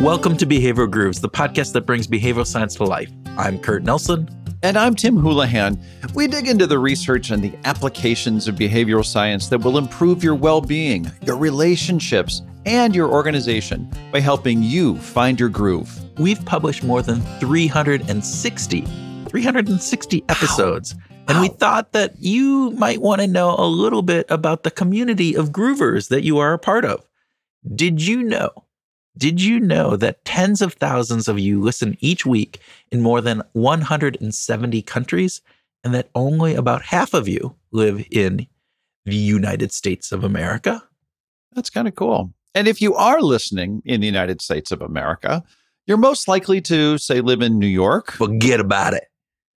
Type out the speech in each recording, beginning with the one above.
Welcome to Behavioral Grooves, the podcast that brings behavioral science to life. I'm Kurt Nelson. And I'm Tim Houlihan. We dig into the research and the applications of behavioral science that will improve your well being, your relationships, and your organization by helping you find your groove. We've published more than 360, 360 episodes. Wow. And we thought that you might want to know a little bit about the community of groovers that you are a part of. Did you know did you know that tens of thousands of you listen each week in more than 170 countries and that only about half of you live in the United States of America? That's kind of cool. And if you are listening in the United States of America, you're most likely to, say, live in New York. Forget about it.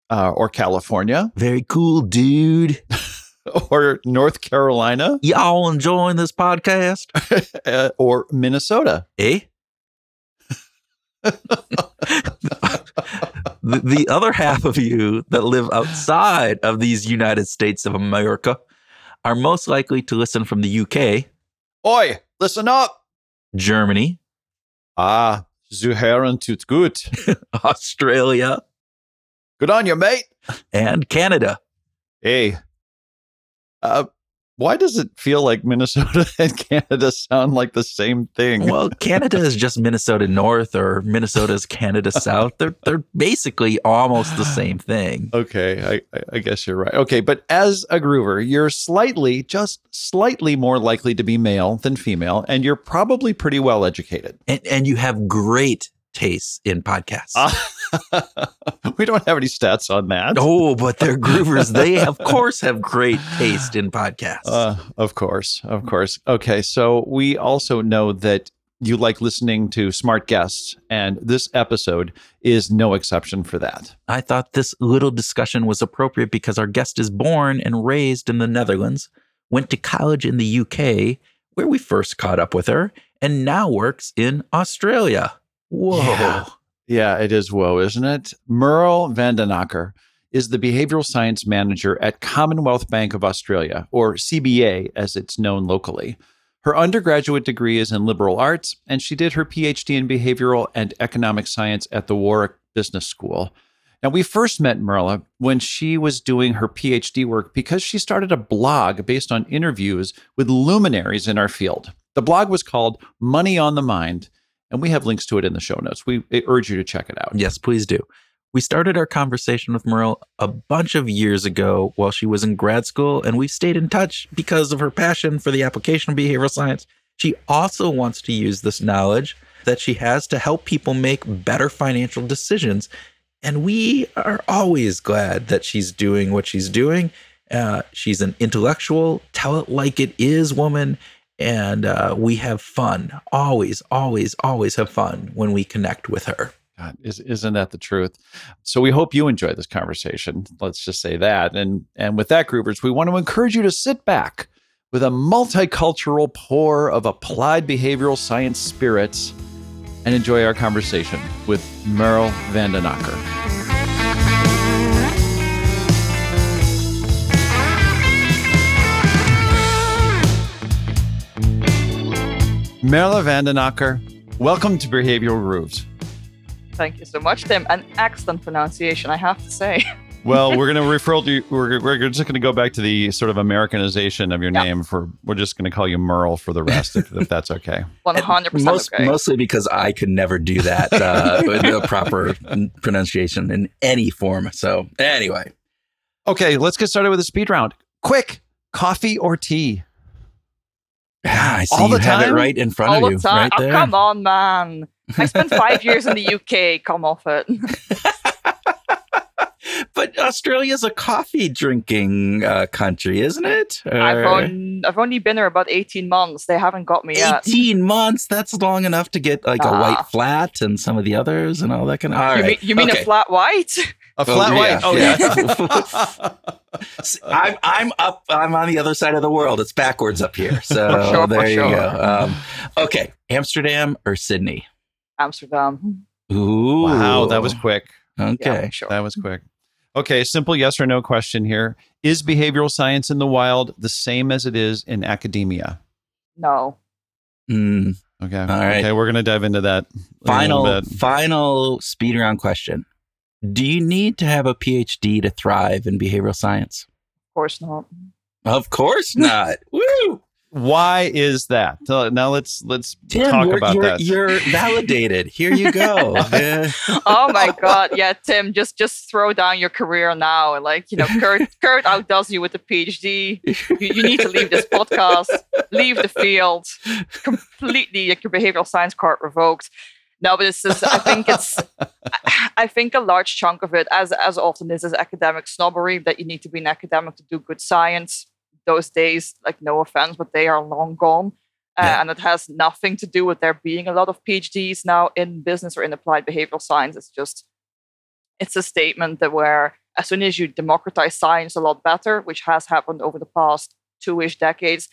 Uh, or California. Very cool, dude. or North Carolina. Y'all enjoying this podcast? uh, or Minnesota. Eh? the, the other half of you that live outside of these United States of America are most likely to listen from the UK. Oi, listen up. Germany. Ah, Zuhören tut gut. Australia. Good on you, mate. And Canada. Hey. Uh, why does it feel like Minnesota and Canada sound like the same thing? Well, Canada is just Minnesota North or Minnesota's Canada South. They're they're basically almost the same thing. Okay, I, I guess you're right. Okay, but as a groover, you're slightly, just slightly more likely to be male than female, and you're probably pretty well educated. And and you have great tastes in podcasts. Uh, we don't have any stats on that. Oh, but they're groovers. they, of course, have great taste in podcasts. Uh, of course. Of course. Okay. So we also know that you like listening to smart guests, and this episode is no exception for that. I thought this little discussion was appropriate because our guest is born and raised in the Netherlands, went to college in the UK, where we first caught up with her, and now works in Australia. Whoa. Yeah. Yeah, it is whoa, isn't it? Merle van den Akker is the behavioral science manager at Commonwealth Bank of Australia, or CBA as it's known locally. Her undergraduate degree is in liberal arts, and she did her PhD in behavioral and economic science at the Warwick Business School. Now, we first met Merle when she was doing her PhD work because she started a blog based on interviews with luminaries in our field. The blog was called Money on the Mind, and we have links to it in the show notes. We urge you to check it out. Yes, please do. We started our conversation with Merle a bunch of years ago while she was in grad school, and we've stayed in touch because of her passion for the application of behavioral science. She also wants to use this knowledge that she has to help people make better financial decisions. And we are always glad that she's doing what she's doing. Uh, she's an intellectual, tell it like it is woman, and uh, we have fun. Always, always, always have fun when we connect with her. God, is, isn't that the truth? So we hope you enjoy this conversation. Let's just say that. And and with that, groovers, we want to encourage you to sit back with a multicultural pour of applied behavioral science spirits and enjoy our conversation with Merle van den Akker. Merle van den Akker, welcome to Behavioral Grooves. Thank you so much, Tim. An excellent pronunciation, I have to say. well, we're going to refer to you. We're, we're just going to go back to the sort of Americanization of your yeah. name. For we're just going to call you Merle for the rest, if, if that's okay. One hundred percent okay. Mostly because I could never do that uh, with the proper pronunciation in any form. So anyway, okay, let's get started with the speed round. Quick, coffee or tea? Yeah, I see All you the have time? it right in front All of you. The time. Right oh, come on, man. I spent five years in the UK. Come off it. but Australia's a coffee drinking uh, country, isn't it? Or... I've, on, I've only been there about 18 months. They haven't got me 18 yet. 18 months? That's long enough to get like a white ah. flat and some of the others and all that kind of. All you right. mean, you mean okay. a flat white? A flat oh, white. Oh yeah. I'm I'm up. I'm on the other side of the world. It's backwards up here. So sure, there you sure. go. Um, okay, Amsterdam or Sydney? Amsterdam. Ooh, wow, that was quick. Okay, yeah, sure. that was quick. Okay, simple yes or no question here. Is behavioral science in the wild the same as it is in academia? No. Mm, Okay. All right. Okay, we're going to dive into that. final, bit. final speed round question. Do you need to have a PhD to thrive in behavioral science? Of course not. Of course not. Woo! Why is that? Now let's let's Tim, talk about you're, that. You're validated. Here you go. Oh my god yeah tim just just throw down your career now and like you know kurt kurt outdoes you with the phd you, you need to leave this podcast leave the field completely like your behavioral science card revoked no but it's just i think it's I- think a large chunk of it as as often is is academic snobbery that you need to be an academic to do good science those days like no offense but they are long gone uh, Yeah. and it has nothing to do with there being a lot of PhDs now in business or in applied behavioral science. It's just, it's a statement that where as soon as you democratize science a lot better, which has happened over the past two-ish decades,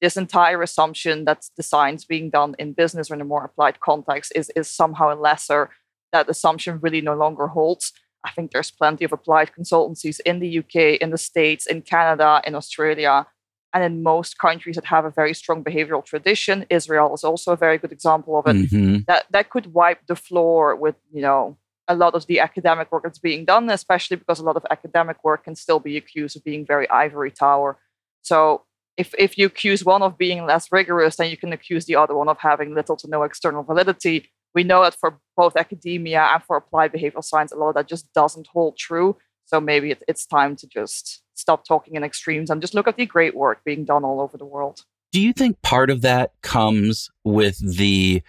this entire assumption that the science being done in business or in a more applied context is is somehow lesser. That assumption really no longer holds. I think there's plenty of applied consultancies in the UK, in the States, in Canada, in Australia, and in most countries that have a very strong behavioral tradition. Israel is also a very good example of it. Mhm. That that could wipe the floor with you know a lot of the academic work that's being done, especially because a lot of academic work can still be accused of being very ivory tower. So if if you accuse one of being less rigorous, then you can accuse the other one of having little to no external validity. We know that for both academia and for applied behavioral science, a lot of that just doesn't hold true. So maybe it, it's time to just stop talking in extremes and just look at the great work being done all over the world. Do you think part of that comes with the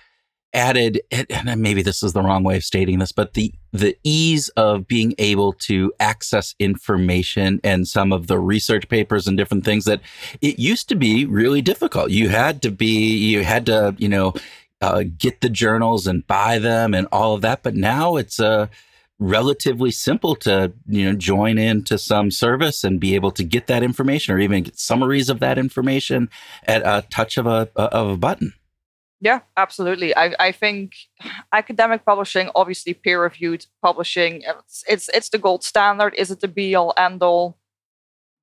added and maybe this is the wrong way of stating this but the the ease of being able to access information and some of the research papers and different things that it used to be really difficult. You had to be you had to you know uh, get the journals and buy them and all of that but now it's uh, relatively simple to you know join into some service and be able to get that information or even get summaries of that information at a touch of a of a button Yeah, absolutely. I, I think academic publishing, obviously peer reviewed publishing, it's, it's it's the gold standard. Is it the be all end all?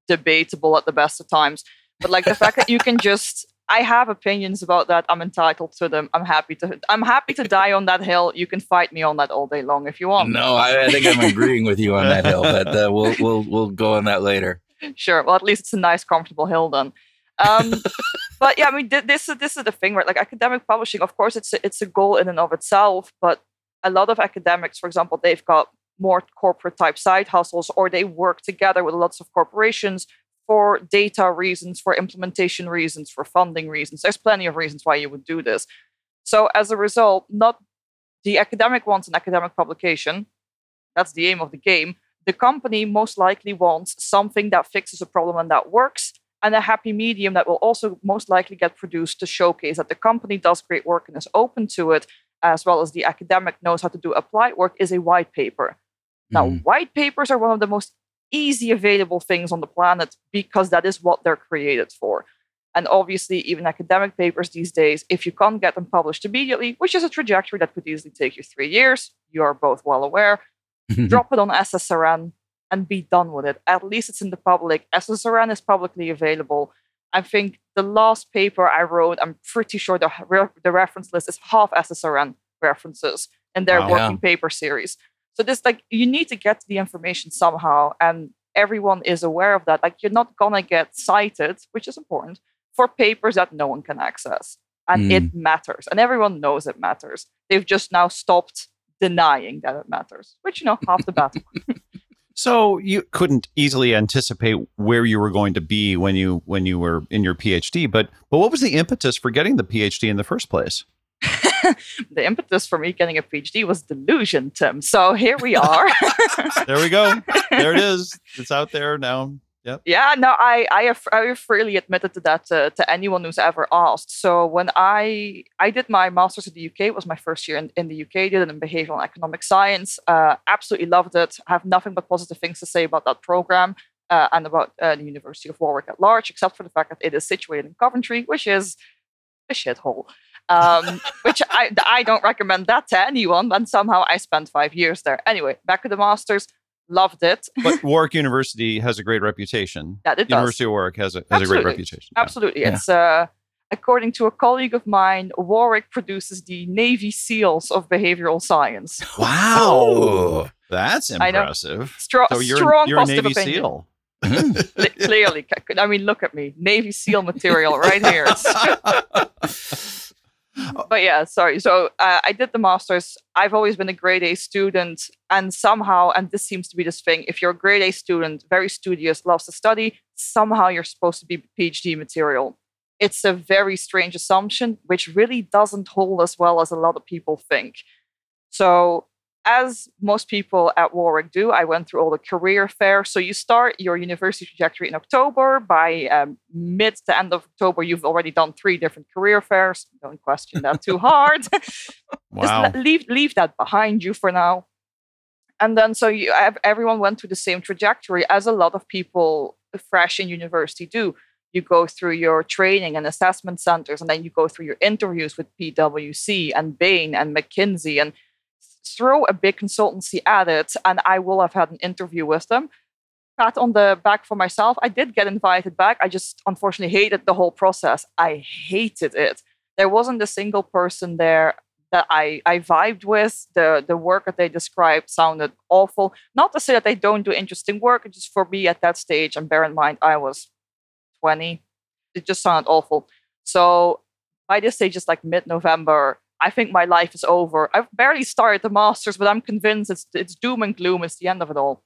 Debatable at the best of times. But like the fact that you can just I have opinions about that. I'm entitled to them. I'm happy to I'm happy to die on that hill. You can fight me on that all day long if you want. no I, I think i'm agreeing with you on that hill but uh, we'll we'll we'll go on that later sure. Well, at least it's a nice, comfortable hill then. Um, but yeah, I mean, th- this is this is the thing, right? Like academic publishing, of course, it's a, it's a goal in and of itself. But a lot of academics, for example, they've got more corporate type side hustles, or they work together with lots of corporations for data reasons, for implementation reasons, for funding reasons. There's plenty of reasons why you would do this. So as a result, not the academic wants an academic publication. That's the aim of the game the company most likely wants something that fixes a problem and that works, and a happy medium that will also most likely get produced to showcase that the company does great work and is open to it, as well as the academic knows how to do applied work, is a white paper. Now, Mhm. white papers are one of the most easy available things on the planet because that is what they're created for. And obviously, even academic papers these days, if you can't get them published immediately, which is a trajectory that could easily take you three years, you are both well aware, drop it on SSRN and be done with it. At least it's in the public. SSRN is publicly available. I think the last paper I wrote, I'm pretty sure the, re- the reference list is half SSRN references in their Wow. working paper series. So this like you need to get the information somehow, and everyone is aware of that. Like you're not gonna get cited, which is important, for papers that no one can access. And it hmm. matters. And everyone knows it matters. They've just now stopped denying that it matters, which you know, half the battle. So you couldn't easily anticipate where you were going to be when you when you were in your PhD, but but what was the impetus for getting the PhD in the first place? the impetus for me getting a PhD was delusion, Tim. So here we are. There we go. there it is. It's out there now. Yep. Yeah, no, I I have, I have freely admitted to that to, to anyone who's ever asked. So when I I did my master's in the UK, it was my first year in, in the UK. Did it in behavioral and economic science. Uh, absolutely loved it. I have nothing but positive things to say about that program uh, and about uh, the University of Warwick at large, except for the fact that it is situated in Coventry, which is a shithole. Um, which I I don't recommend that to anyone. And somehow I spent five years there. Anyway, back to the masters. Loved it. but Warwick University has a great reputation. That it does. University of Warwick has a, has a great reputation. Absolutely. Yeah. It's uh, according to a colleague of mine, Warwick produces the Navy SEALs of behavioral science. Wow. Oh. That's I know. impressive. Strong, So you're, strong you're a Navy opinion. SEAL. Clearly, I mean, look at me, Navy SEAL material right here. But yeah, sorry. So uh, I did the masters. I've always been a grade A student, and somehow, and this seems to be this thing: if you're a grade A student, very studious, loves to study, somehow you're supposed to be PhD material. It's a very strange assumption, which really doesn't hold as well as a lot of people think. So as most people at Warwick do, I went through all the career fair. So you start your university trajectory in October. By um, mid to end of October, you've already done three different career fairs. Don't question that too hard. Wow. Just leave leave that behind you for now. And then so you everyone went through the same trajectory as a lot of people fresh in university do. You go through your training and assessment centers, and then you go through your interviews with PwC and Bain and McKinsey, and throw a big consultancy at it. And I will have had an interview with them. Pat on the back for myself. I did get invited back. I just unfortunately hated the whole process. I hated it. There wasn't a single person there that I, I vibed with. The the work that they described sounded awful. Not to say that they don't do interesting work, just for me at that stage, and bear in mind I was 20, it just sounded awful. So by this stage, it's like mid-November. I think my life is over. I've barely started the masters, but I'm convinced it's it's doom and gloom. It's the end of it all.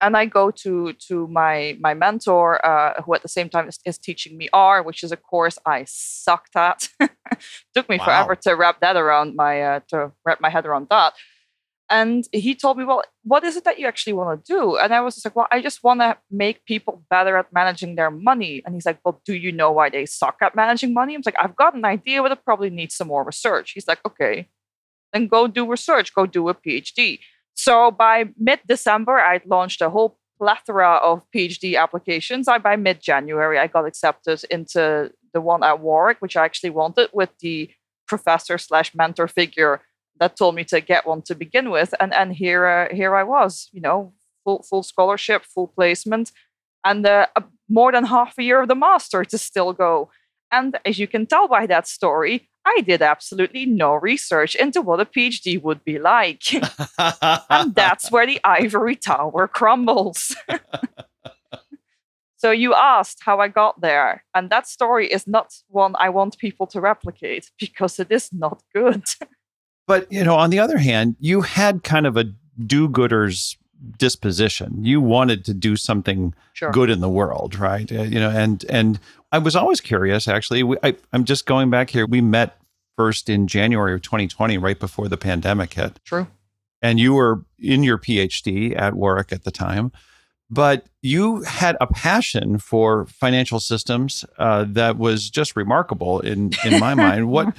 And I go to to my my mentor, uh, who at the same time is, is teaching me R, which is a course I sucked at. Took me Wow. forever to wrap that around my uh, to wrap my head around that. And he told me, "Well, what is it that you actually want to do?" And I was just like, "Well, I just want to make people better at managing their money." And he's like, "Well, do you know why they suck at managing money?" I was like, "I've got an idea, but it probably needs some more research." He's like, "Okay, then go do research, go do a PhD." So by mid December, I'd launched a whole plethora of PhD applications. I by mid January, I got accepted into the one at Warwick, which I actually wanted, with the professor slash mentor figure that told me to get one to begin with. And and here uh, here I was, you know, full full scholarship, full placement, and uh, more than half a year of the master to still go. And as you can tell by that story, I did absolutely no research into what a PhD would be like. and that's where the ivory tower crumbles. so you asked how I got there, and that story is not one I want people to replicate because it is not good. But you know, on the other hand, you had kind of a do-gooder's disposition. You wanted to do something Sure. good in the world, right? Uh, you know, and and I was always curious. Actually, we, I, I'm just going back here. We met first in January of 2020, right before the pandemic hit, True. and you were in your PhD at Warwick at the time. But you had a passion for financial systems uh, that was just remarkable in in my mind. What,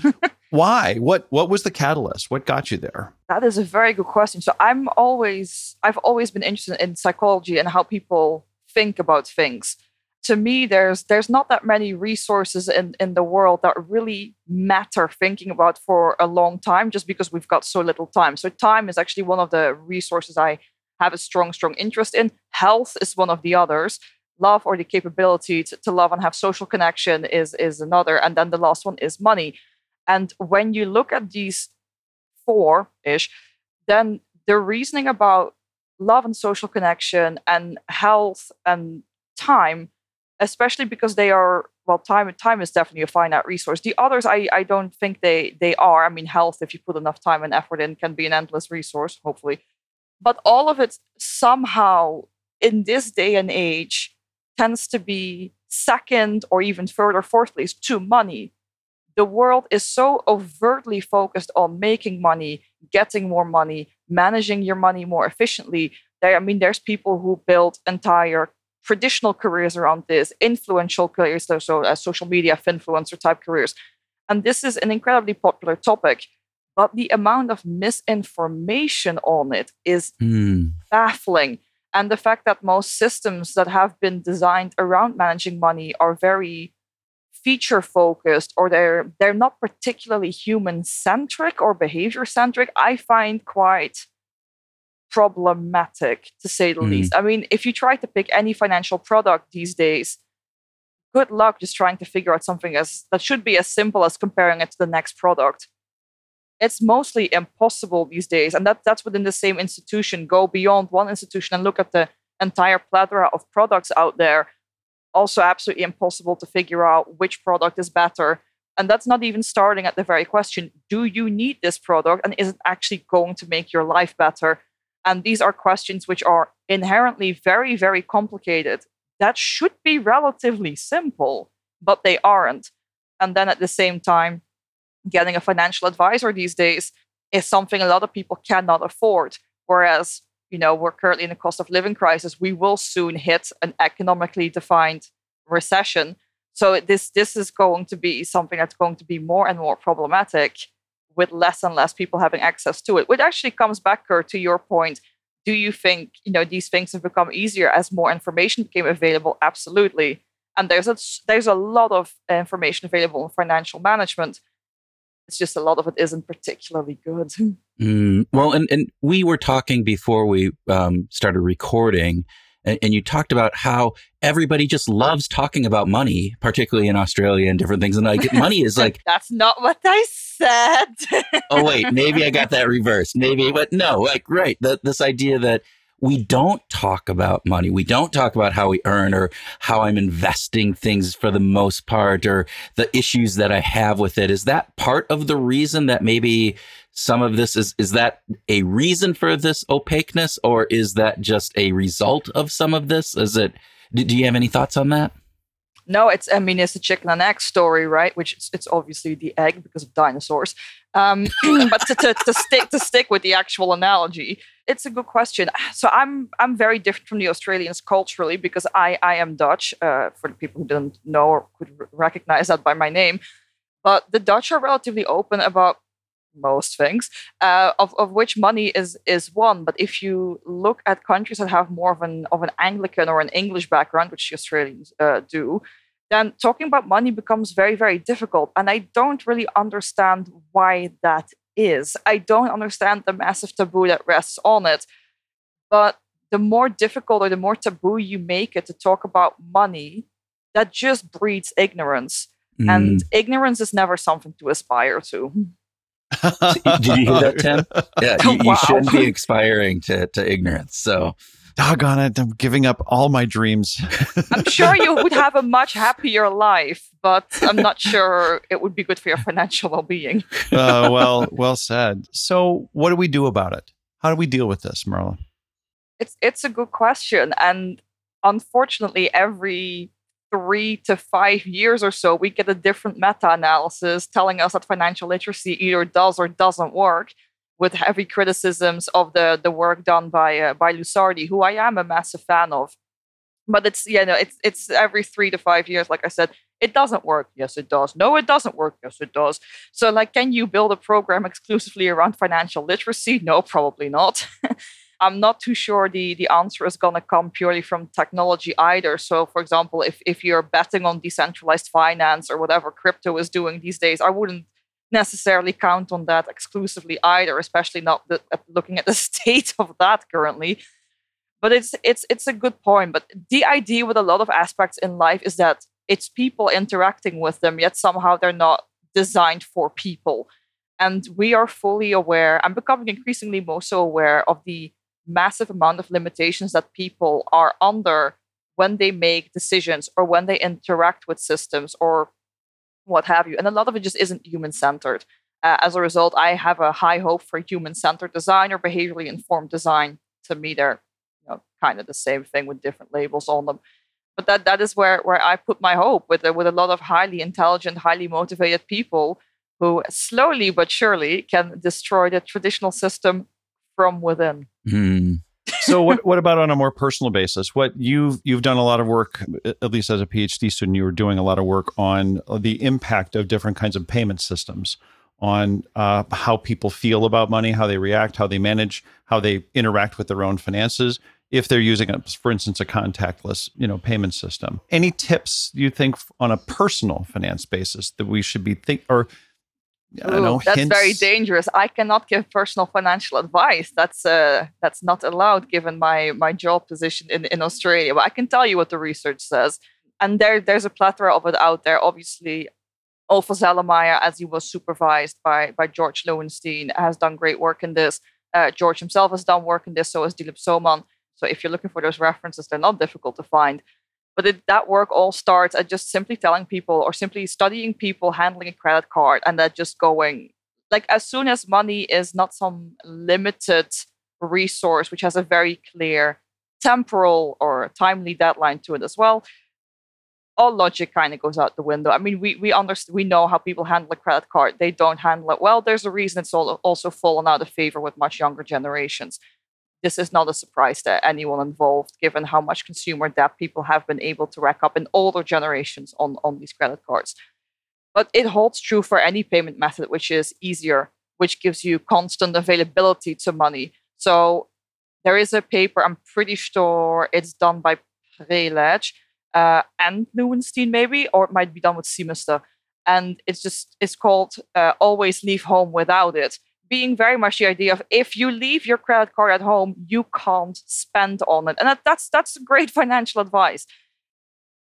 why, what, what was the catalyst? What got you there? That is a very good question. So I'm always I've always been interested in psychology and how people think about things. To me, there's there's not that many resources in, in the world that really matter thinking about for a long time just because we've got so little time. So time is actually one of the resources I have a strong, strong interest in. Health is one of the others. Love or the capability to, to love and have social connection is is another. And then the last one is money. And when you look at these four ish, then the reasoning about love and social connection and health and time, especially because they are well, time time is definitely a finite resource. The others, I I don't think they they are. I mean, health, if you put enough time and effort in, can be an endless resource, hopefully. But all of it somehow in this day and age tends to be second or even third further fourthly to money the world is so overtly focused on making money, getting more money, managing your money more efficiently. There, I mean, there's people who build entire traditional careers around this, influential careers, so- so uh, social media influencer type careers. And this is an incredibly popular topic. But the amount of misinformation on it is Hmm. baffling. And the fact that most systems that have been designed around managing money are very feature focused or they're they're not particularly human centric or behavior centric, I find quite problematic to say the Mm. least. I mean, if you try to pick any financial product these days, good luck just trying to figure out something as that should be as simple as comparing it to the next product. It's mostly impossible these days, and that, that's within the same institution. Go beyond one institution and look at the entire plethora of products out there. Also, absolutely impossible to figure out which product is better. And that's not even starting at the very question do you need this product? And is it actually going to make your life better? And these are questions which are inherently very, very complicated. That should be relatively simple, but they aren't. And then at the same time, getting a financial advisor these days is something a lot of people cannot afford. Whereas, you know, we're currently in a cost of living crisis. We will soon hit an economically defined recession. So this this is going to be something that's going to be more and more problematic with less and less people having access to it. Which actually comes back, Kurt, to your point. Do you think you know these things have become easier as more information became available? Absolutely. And there's a there's a lot of information available in financial management. It's just a lot of it isn't particularly good. Mm, well, and, and we were talking before we um, started recording, and, and you talked about how everybody just loves talking about money, particularly in Australia and different things. And like money is like, That's not what I said. oh wait, maybe I got that reversed. Maybe, but no, like right, that this idea that we don't talk about money. We don't talk about how we earn or how I'm investing things for the most part or the issues that I have with it. Is that part of the reason that maybe some of this is is that a reason for this opaqueness or is that just a result of some of this? Is it do you have any thoughts on that? No, it's I mean it's a chicken and egg story, right? Which it's, it's obviously the egg because of dinosaurs. Um, but to, to, to stick to stick with the actual analogy, it's a good question. So I'm I'm very different from the Australians culturally because I I am Dutch. Uh, for the people who didn't know or could recognize that by my name, but the Dutch are relatively open about most things, uh, of of which money is is one. But if you look at countries that have more of an of an Anglican or an English background, which the Australians uh, do, then talking about money becomes very very difficult. And I don't really understand why that is. I don't understand the massive taboo that rests on it. But the more difficult or the more taboo you make it to talk about money, that just breeds ignorance. Mm. And ignorance is never something to aspire to. Did you hear that, Tim? Yeah, you, you Wow. shouldn't be expiring to, to ignorance. So Doggone it. I'm giving up all my dreams. I'm sure you would have a much happier life, but I'm not sure it would be good for your financial well being. uh, well, well said. So, what do we do about it? How do we deal with this, Marla? It's it's a good question. And unfortunately, every three to five years or so, we get a different meta-analysis telling us that financial literacy either does or doesn't work, with heavy criticisms of the the work done by uh, by Lusardi, who I am a massive fan of. But it's you know it's it's every three to five years, like I said, it doesn't work. Yes, it does. No, it doesn't work. Yes, it does. So, like, can you build a program exclusively around financial literacy? No, probably not. I'm not too sure the, the answer is going to come purely from technology either. So, for example, if, if you're betting on decentralized finance or whatever crypto is doing these days, I wouldn't necessarily count on that exclusively either, especially not the, at looking at the state of that currently. But it's it's it's a good point. But the idea with a lot of aspects in life is that it's people interacting with them, yet somehow they're not designed for people. And we are fully aware, I'm becoming increasingly more so aware of the massive amount of limitations that people are under when they make decisions or when they interact with systems or what have you. And a lot of it just isn't human centered. Uh, as a result, I have a high hope for human centered design or behaviorally informed design. To me, they're you know, kind of the same thing with different labels on them. But that, that is where, where I put my hope with, with a lot of highly intelligent, highly motivated people who slowly but surely can destroy the traditional system from within. hmm. so what what about on a more personal basis? What you've you've done a lot of work at least as a phd student you were doing a lot of work on the impact of different kinds of payment systems on uh, how people feel about money how they react how they manage how they interact with their own finances if they're using a, for instance a contactless you know payment system. Any tips you think on a personal finance basis that we should be think or I don't know, that's very dangerous. I cannot give personal financial advice. That's uh, that's not allowed given my my job position in, in Australia. But I can tell you what the research says, and there there's a plethora of it out there. Obviously, Ofer Zellermayer, as he was supervised by by George Loewenstein, has done great work in this. Uh, George himself has done work in this, so has Dilip Soman. So if you're looking for those references, they're not difficult to find. But it, that work all starts at just simply telling people or simply studying people handling a credit card and that just going like as soon as money is not some limited resource which has a very clear temporal or timely deadline to it as well all logic kind of goes out the window. I mean we we understand we know how people handle a credit card. They don't handle it well. There's a reason it's all, also fallen out of favor with much younger generations this is not a surprise to anyone involved, given how much consumer debt people have been able to rack up in older generations on, on these credit cards. But it holds true for any payment method which is easier, which gives you constant availability to money. So there is a paper, I'm pretty sure it's done by Prelec uh, and Loewenstein, maybe, or it might be done with Simester. And it's just, it's called uh, Always Leave Home Without It being very much the idea of if you leave your credit card at home, you can't spend on it. And that, that's that's great financial advice.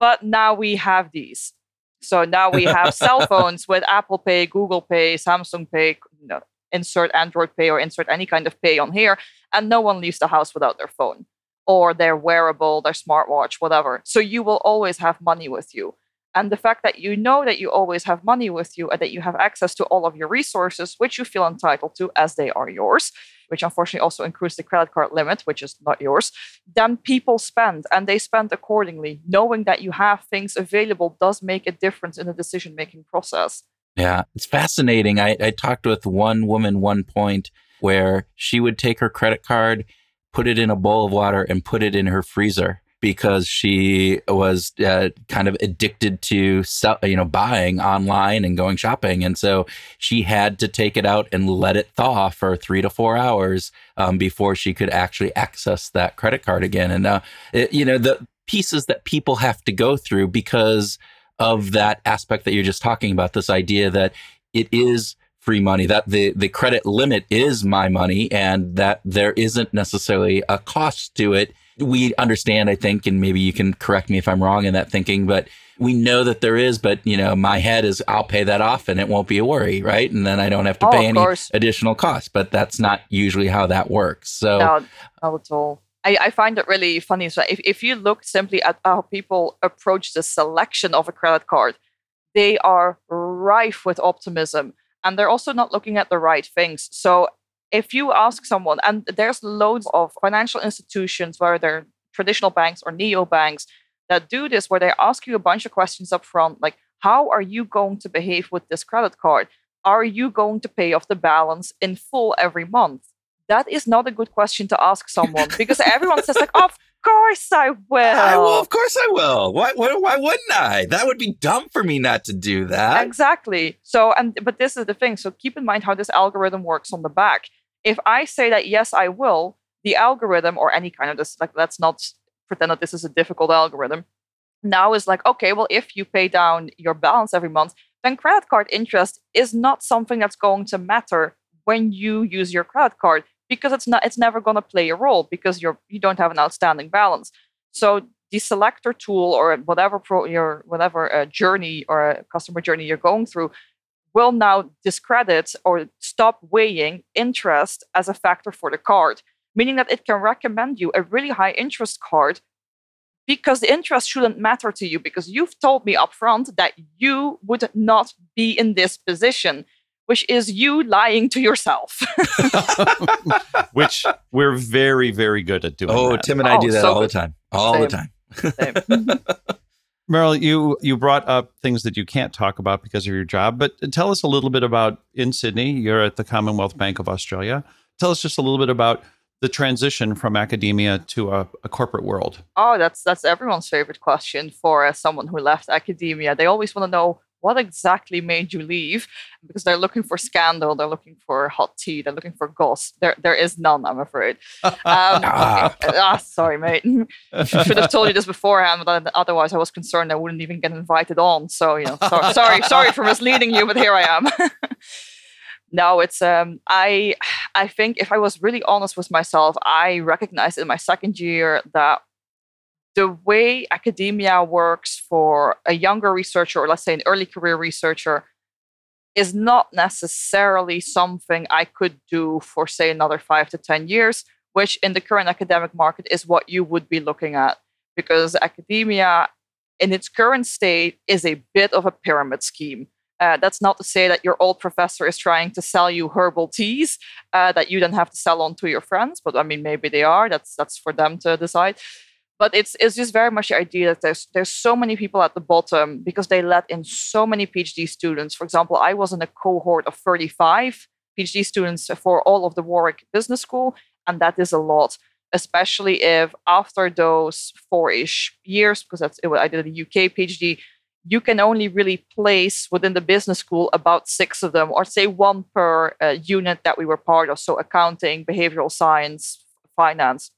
But now we have these. So now we have cell phones with Apple Pay, Google Pay, Samsung Pay, you know, insert Android Pay or insert any kind of pay on here, and no one leaves the house without their phone or their wearable, their smartwatch, whatever. So you will always have money with you. And the fact that you know that you always have money with you and that you have access to all of your resources, which you feel entitled to as they are yours, which unfortunately also includes the credit card limit, which is not yours, then people spend and they spend accordingly. Knowing that you have things available does make a difference in the decision making process. Yeah, it's fascinating. I, I talked with one woman one point where she would take her credit card, put it in a bowl of water, and put it in her freezer because she was uh, kind of addicted to you know buying online and going shopping, and so she had to take it out and let it thaw for three to four hours um, before she could actually access that credit card again. And uh, it, you know the pieces that people have to go through because of that aspect that you're just talking about. This idea that it is free money that the the credit limit is my money and that there isn't necessarily a cost to it we understand, I think, and maybe you can correct me if I'm wrong in that thinking, but we know that there is, but you know, my head is I'll pay that off and it won't be a worry, right? And then I don't have to Oh, pay any course. additional costs. But that's not usually how that works. So No, not at all. I, I find it really funny. So if, if you look simply at how people approach the selection of a credit card, they are rife with optimism and they're also not looking at the right things. So if you ask someone, and there's loads of financial institutions, whether they're traditional banks or neo banks, that do this, where they ask you a bunch of questions up front, like, how are you going to behave with this credit card? Are you going to pay off the balance in full every month? That is not a good question to ask someone because everyone says, like, of course I will. I will, of course I will. Why, why, why wouldn't I? That would be dumb for me not to do that. Exactly. So, and but this is the thing. So keep in mind how this algorithm works on the back. If I say that yes, I will, the algorithm or any kind of this, like let's not pretend that this is a difficult algorithm. Now is like, okay, well, if you pay down your balance every month, then credit card interest is not something that's going to matter when you use your credit card because it's not it's never going to play a role because you're you don't have an outstanding balance. So the selector tool or whatever pro your whatever uh, journey or a customer journey you're going through will now discredit or stop weighing interest as a factor for the card, meaning that it can recommend you a really high interest card because the interest shouldn't matter to you because you've told me upfront that you would not be in this position, which is you lying to yourself. which we're very, very good at doing. oh, that. Tim and I Oh, do that so all the time. All the time. Mm-hmm. Merle, you you brought up things that you can't talk about because of your job, but tell us a little bit about in Sydney. You're at the Commonwealth Bank of Australia. Tell us just a little bit about the transition from academia to a, a corporate world. Oh, that's that's everyone's favorite question for uh, someone who left academia. They always want to know what exactly made you leave because they're looking for scandal, they're looking for hot tea, they're looking for goss. There, there is none, I'm afraid. Um, Ah. ah, sorry, mate. Should have told you this beforehand, but otherwise I was concerned I wouldn't even get invited on. So you know, sorry, sorry, sorry for misleading you, but here I am. No, it's um I I think if I was really honest with myself, I recognized in my second year that the way academia works for a younger researcher or let's say an early career researcher is not necessarily something I could do for say another 5 to 10 years, which in the current academic market is what you would be looking at because academia in its current state is a bit of a pyramid scheme uh, that's not to say that your old professor is trying to sell you herbal teas uh, that you then have to sell on to your friends. But I mean, maybe they are. That's that's for them to decide. But it's it's just very much the idea that there's there's so many people at the bottom because they let in so many PhD students. For example, I was in a cohort of 35 PhD students for all of the Warwick Business School, and that is a lot especially if after those four-ish years, because that's I did a UK PhD, you can only really place within the business school about six of them, or say one per uh, unit that we were part of. So accounting, behavioral science, finance,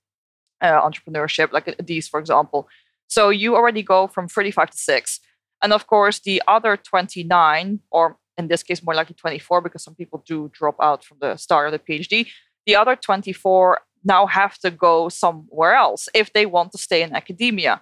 uh, entrepreneurship, like these, for example. So you already go from 35 to six. And of course, the other 29, or in this case, more likely 24, because some people do drop out from the start of the PhD, the other 24 now have to go somewhere else if they want to stay in academia.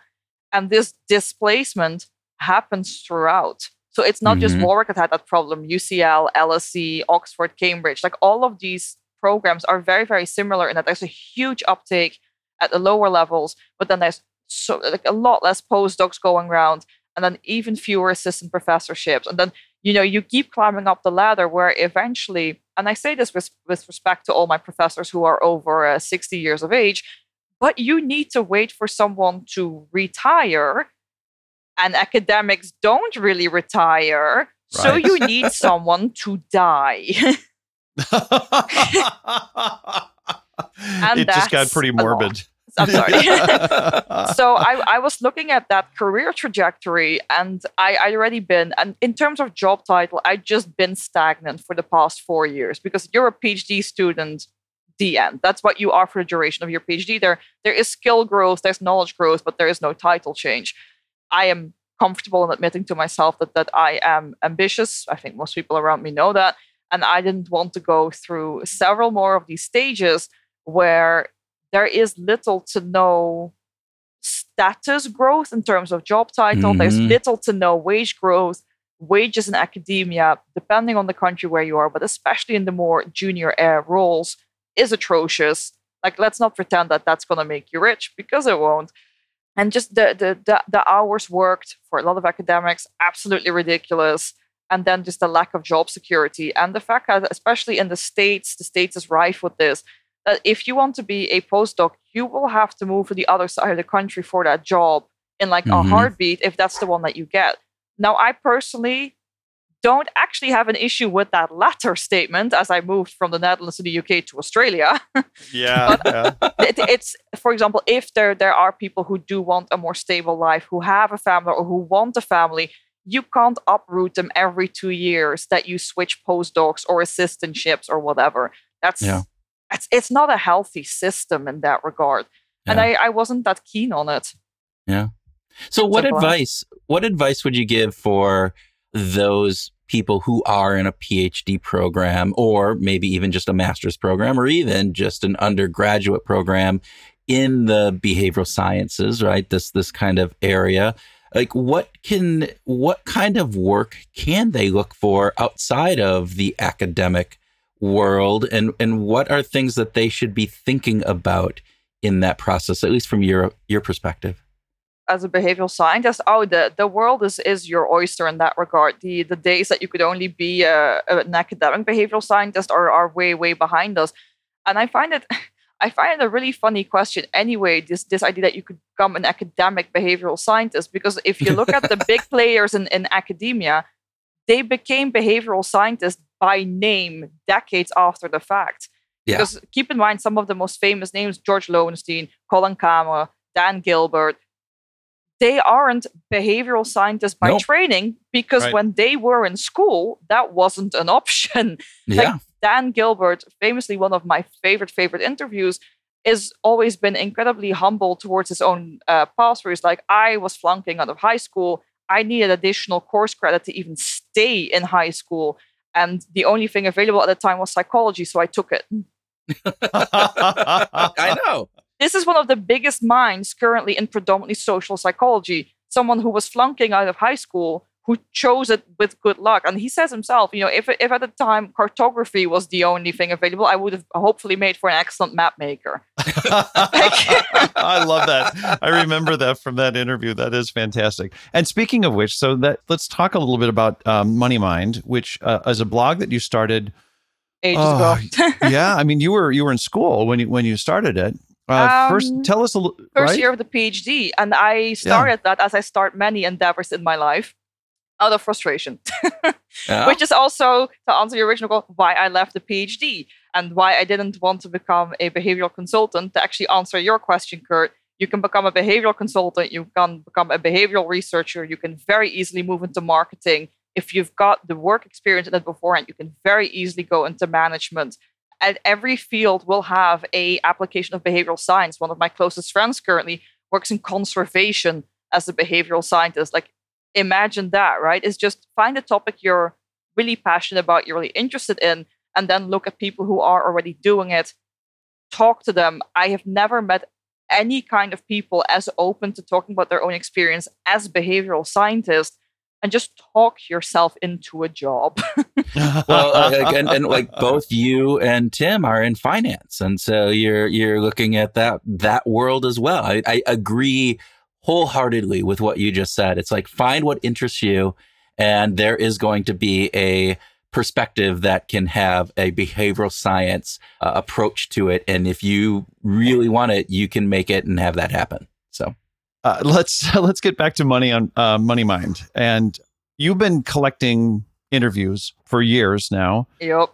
And this displacement happens throughout. So it's not mm-hmm. just Warwick that had that problem, UCL, LSE, Oxford, Cambridge, like all of these programs are very, very similar in that there's a huge uptake at the lower levels, but then there's so like a lot less postdocs going around, and then even fewer assistant professorships. And then, you know, you keep climbing up the ladder where eventually, and I say this with, with respect to all my professors who are over uh, 60 years of age, but you need to wait for someone to retire and academics don't really retire. Right. So you need someone to die. and it just got pretty morbid. I'm sorry. so I, I was looking at that career trajectory and I, I already been, and in terms of job title, I just been stagnant for the past four years because you're a PhD student, the end. That's what you are for the duration of your PhD. There, there is skill growth, there's knowledge growth, but there is no title change. I am comfortable in admitting to myself that that I am ambitious. I think most people around me know that. And I didn't want to go through several more of these stages where there is little to no status growth in terms of job title. Mm-hmm. There's little to no wage growth. Wages in academia, depending on the country where you are, but especially in the more junior air roles, is atrocious. Like, let's not pretend that that's going to make you rich because it won't and just the, the, the the hours worked for a lot of academics absolutely ridiculous and then just the lack of job security and the fact that especially in the states the states is rife with this that if you want to be a postdoc you will have to move to the other side of the country for that job in like mm-hmm. a heartbeat if that's the one that you get now i personally don't actually have an issue with that latter statement as I moved from the Netherlands to the UK to Australia. Yeah. yeah. It, it's, for example, if there, there are people who do want a more stable life, who have a family or who want a family, you can't uproot them every two years that you switch postdocs or assistantships or whatever. That's yeah. It's, it's not a healthy system in that regard. Yeah. And I, I wasn't that keen on it. Yeah. So what advice what advice would you give for those people who are in a PhD program or maybe even just a master's program or even just an undergraduate program in the behavioral sciences, right? This this kind of area. Like what can what kind of work can they look for outside of the academic world and and what are things that they should be thinking about in that process at least from your your perspective? as a behavioral scientist, oh, the, the world is is your oyster in that regard. The the days that you could only be a, an academic behavioral scientist are, are way way behind us, and I find it. I find it a really funny question anyway, this this idea that you could become an academic behavioral scientist. Because if you look at the big players in, in academia, they became behavioral scientists by name decades after the fact. Yeah. Because keep in mind some of the most famous names, George Loewenstein, Colin Camerer, Dan Gilbert, they aren't behavioral scientists by nope. training because right. when they were in school, that wasn't an option. Yeah. Like Dan Gilbert, famously one of my favorite, favorite interviews, is always been incredibly humble towards his own uh, past, where he's like, I was flunking out of high school. I needed additional course credit to even stay in high school. And the only thing available at the time was psychology, so I took it. I know. This is one of the biggest minds currently in predominantly social psychology. Someone who was flunking out of high school who chose it with good luck. And he says himself, you know, if, if at the time cartography was the only thing available, I would have hopefully made for an excellent map maker. I love that. I remember that from that interview. That is fantastic. And speaking of which, so that let's talk a little bit about um, Money Mind, which uh, is a blog that you started ages Oh, ago. yeah, I mean, you were you were in school when you when you started it. Uh, first, Um, tell us a little. First right? year of the PhD. And I started that as I start many endeavors in my life out of frustration. Yeah. which is also to answer your original goal why I left the PhD and why I didn't want to become a behavioral consultant. To actually answer your question, Kurt, you can become a behavioral consultant, you can become a behavioral researcher, you can very easily move into marketing. If you've got the work experience in it beforehand, you can very easily go into management. And every field will have a application of behavioral science. One of my closest friends currently works in conservation as a behavioral scientist. Like imagine that, right? Is just find a topic you're really passionate about, you're really interested in, and then look at people who are already doing it, talk to them. I have never met any kind of people as open to talking about their own experience as behavioral scientists and just talk yourself into a job. well, uh, and, and like both you and Tim are in finance, and so you're you're looking at that that world as well. I, I agree wholeheartedly with what you just said. It's like find what interests you, and there is going to be a perspective that can have a behavioral science uh, approach to it, and if you really want it, you can make it and have that happen. So. Uh, let's let's get back to money on uh, Money Mind, and you've been collecting interviews for years now. yep.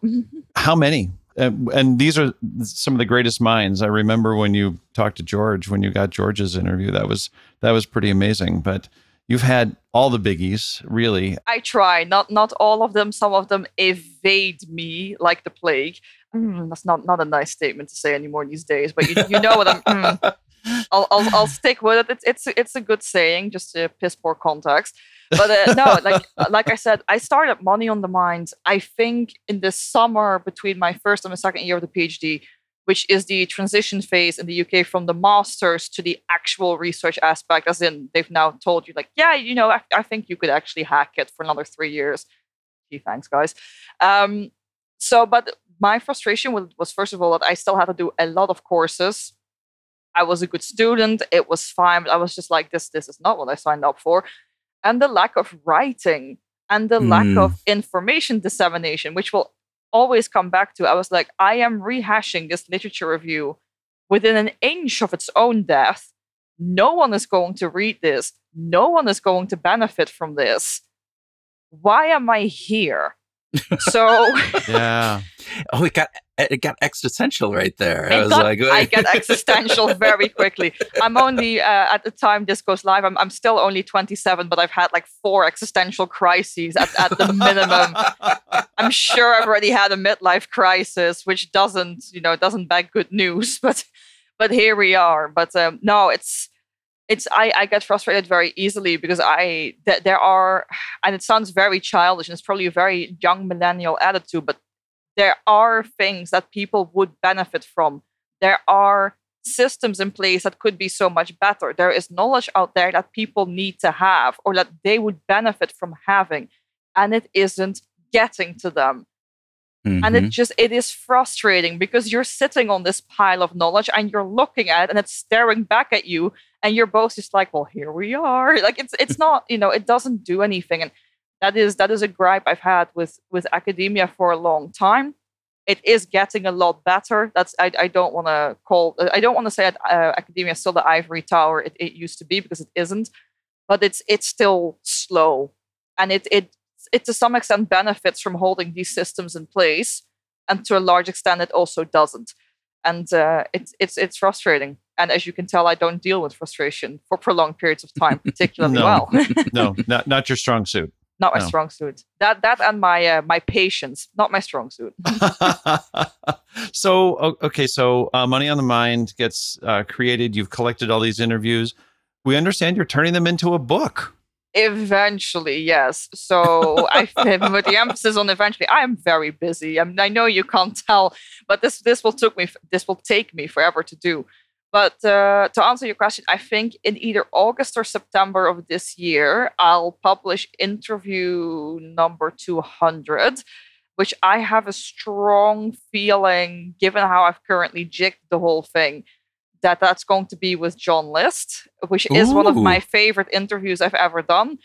How many? And, and these are some of the greatest minds. I remember when you talked to George, when you got George's interview. That was that was pretty amazing. But you've had all the biggies, really. I try. Not not all of them. Some of them evade me like the plague. Mm, that's not not a nice statement to say anymore these days. But you, you know what I'm. mm. I'll, I'll I'll stick with it. It's it's it's a good saying, just to piss poor context. But uh, no, like like I said, I started Money on the Mind. I think in the summer between my first and my second year of the PhD, which is the transition phase in the UK from the masters to the actual research aspect. As in, they've now told you, like, yeah, you know, I, I think you could actually hack it for another three years. Gee, thanks, guys. Um, so, but my frustration was, was first of all that I still had to do a lot of courses. I was a good student. It was fine. But I was just like, this, this is not what I signed up for. And the lack of writing and the lack Mm. of information dissemination, which will always come back to. I was like, I am rehashing this literature review within an inch of its own death. No one is going to read this. No one is going to benefit from this. Why am I here? So Yeah. Oh, it got it got existential right there. I was got- like, I get existential very quickly. I'm only uh, at the time this goes live. I'm, I'm still only 27, but I've had like four existential crises at, at the minimum. I'm sure I've already had a midlife crisis, which doesn't, you know, doesn't beg good news. But but here we are. But um, no, it's it's I, I get frustrated very easily because I th- there are and it sounds very childish and it's probably a very young millennial attitude, but there are things that people would benefit from. There are systems in place that could be so much better. There is knowledge out there that people need to have or that they would benefit from having, and it isn't getting to them. And Mhm. it just it is frustrating because you're sitting on this pile of knowledge and you're looking at it and it's staring back at you and you're both just like, well, here we are. Like it's it's not, you know, it doesn't do anything. And that is that is a gripe I've had with with academia for a long time. It is getting a lot better. That's I, I don't want to call I don't want to say that uh, academia is still the ivory tower it, it used to be because it isn't, but it's it's still slow, and it it it to some extent benefits from holding these systems in place, and to a large extent it also doesn't, and uh, it's it's it's frustrating. And as you can tell, I don't deal with frustration for prolonged periods of time particularly No. well. no, not not your strong suit. not my No. strong suit. That that and my uh, my patience, not my strong suit. so okay, so uh, Money on the Mind gets uh, created. You've collected all these interviews. We understand you're turning them into a book. Eventually, yes. So I with the emphasis on eventually. I am very busy. I, mean, I know you can't tell, but this this will took me this will take me forever to do. But uh, to answer your question, I think in either August or September of this year, I'll publish interview number 200, which I have a strong feeling, given how I've currently jigged the whole thing, that that's going to be with John List, which is one of my favorite interviews I've ever done.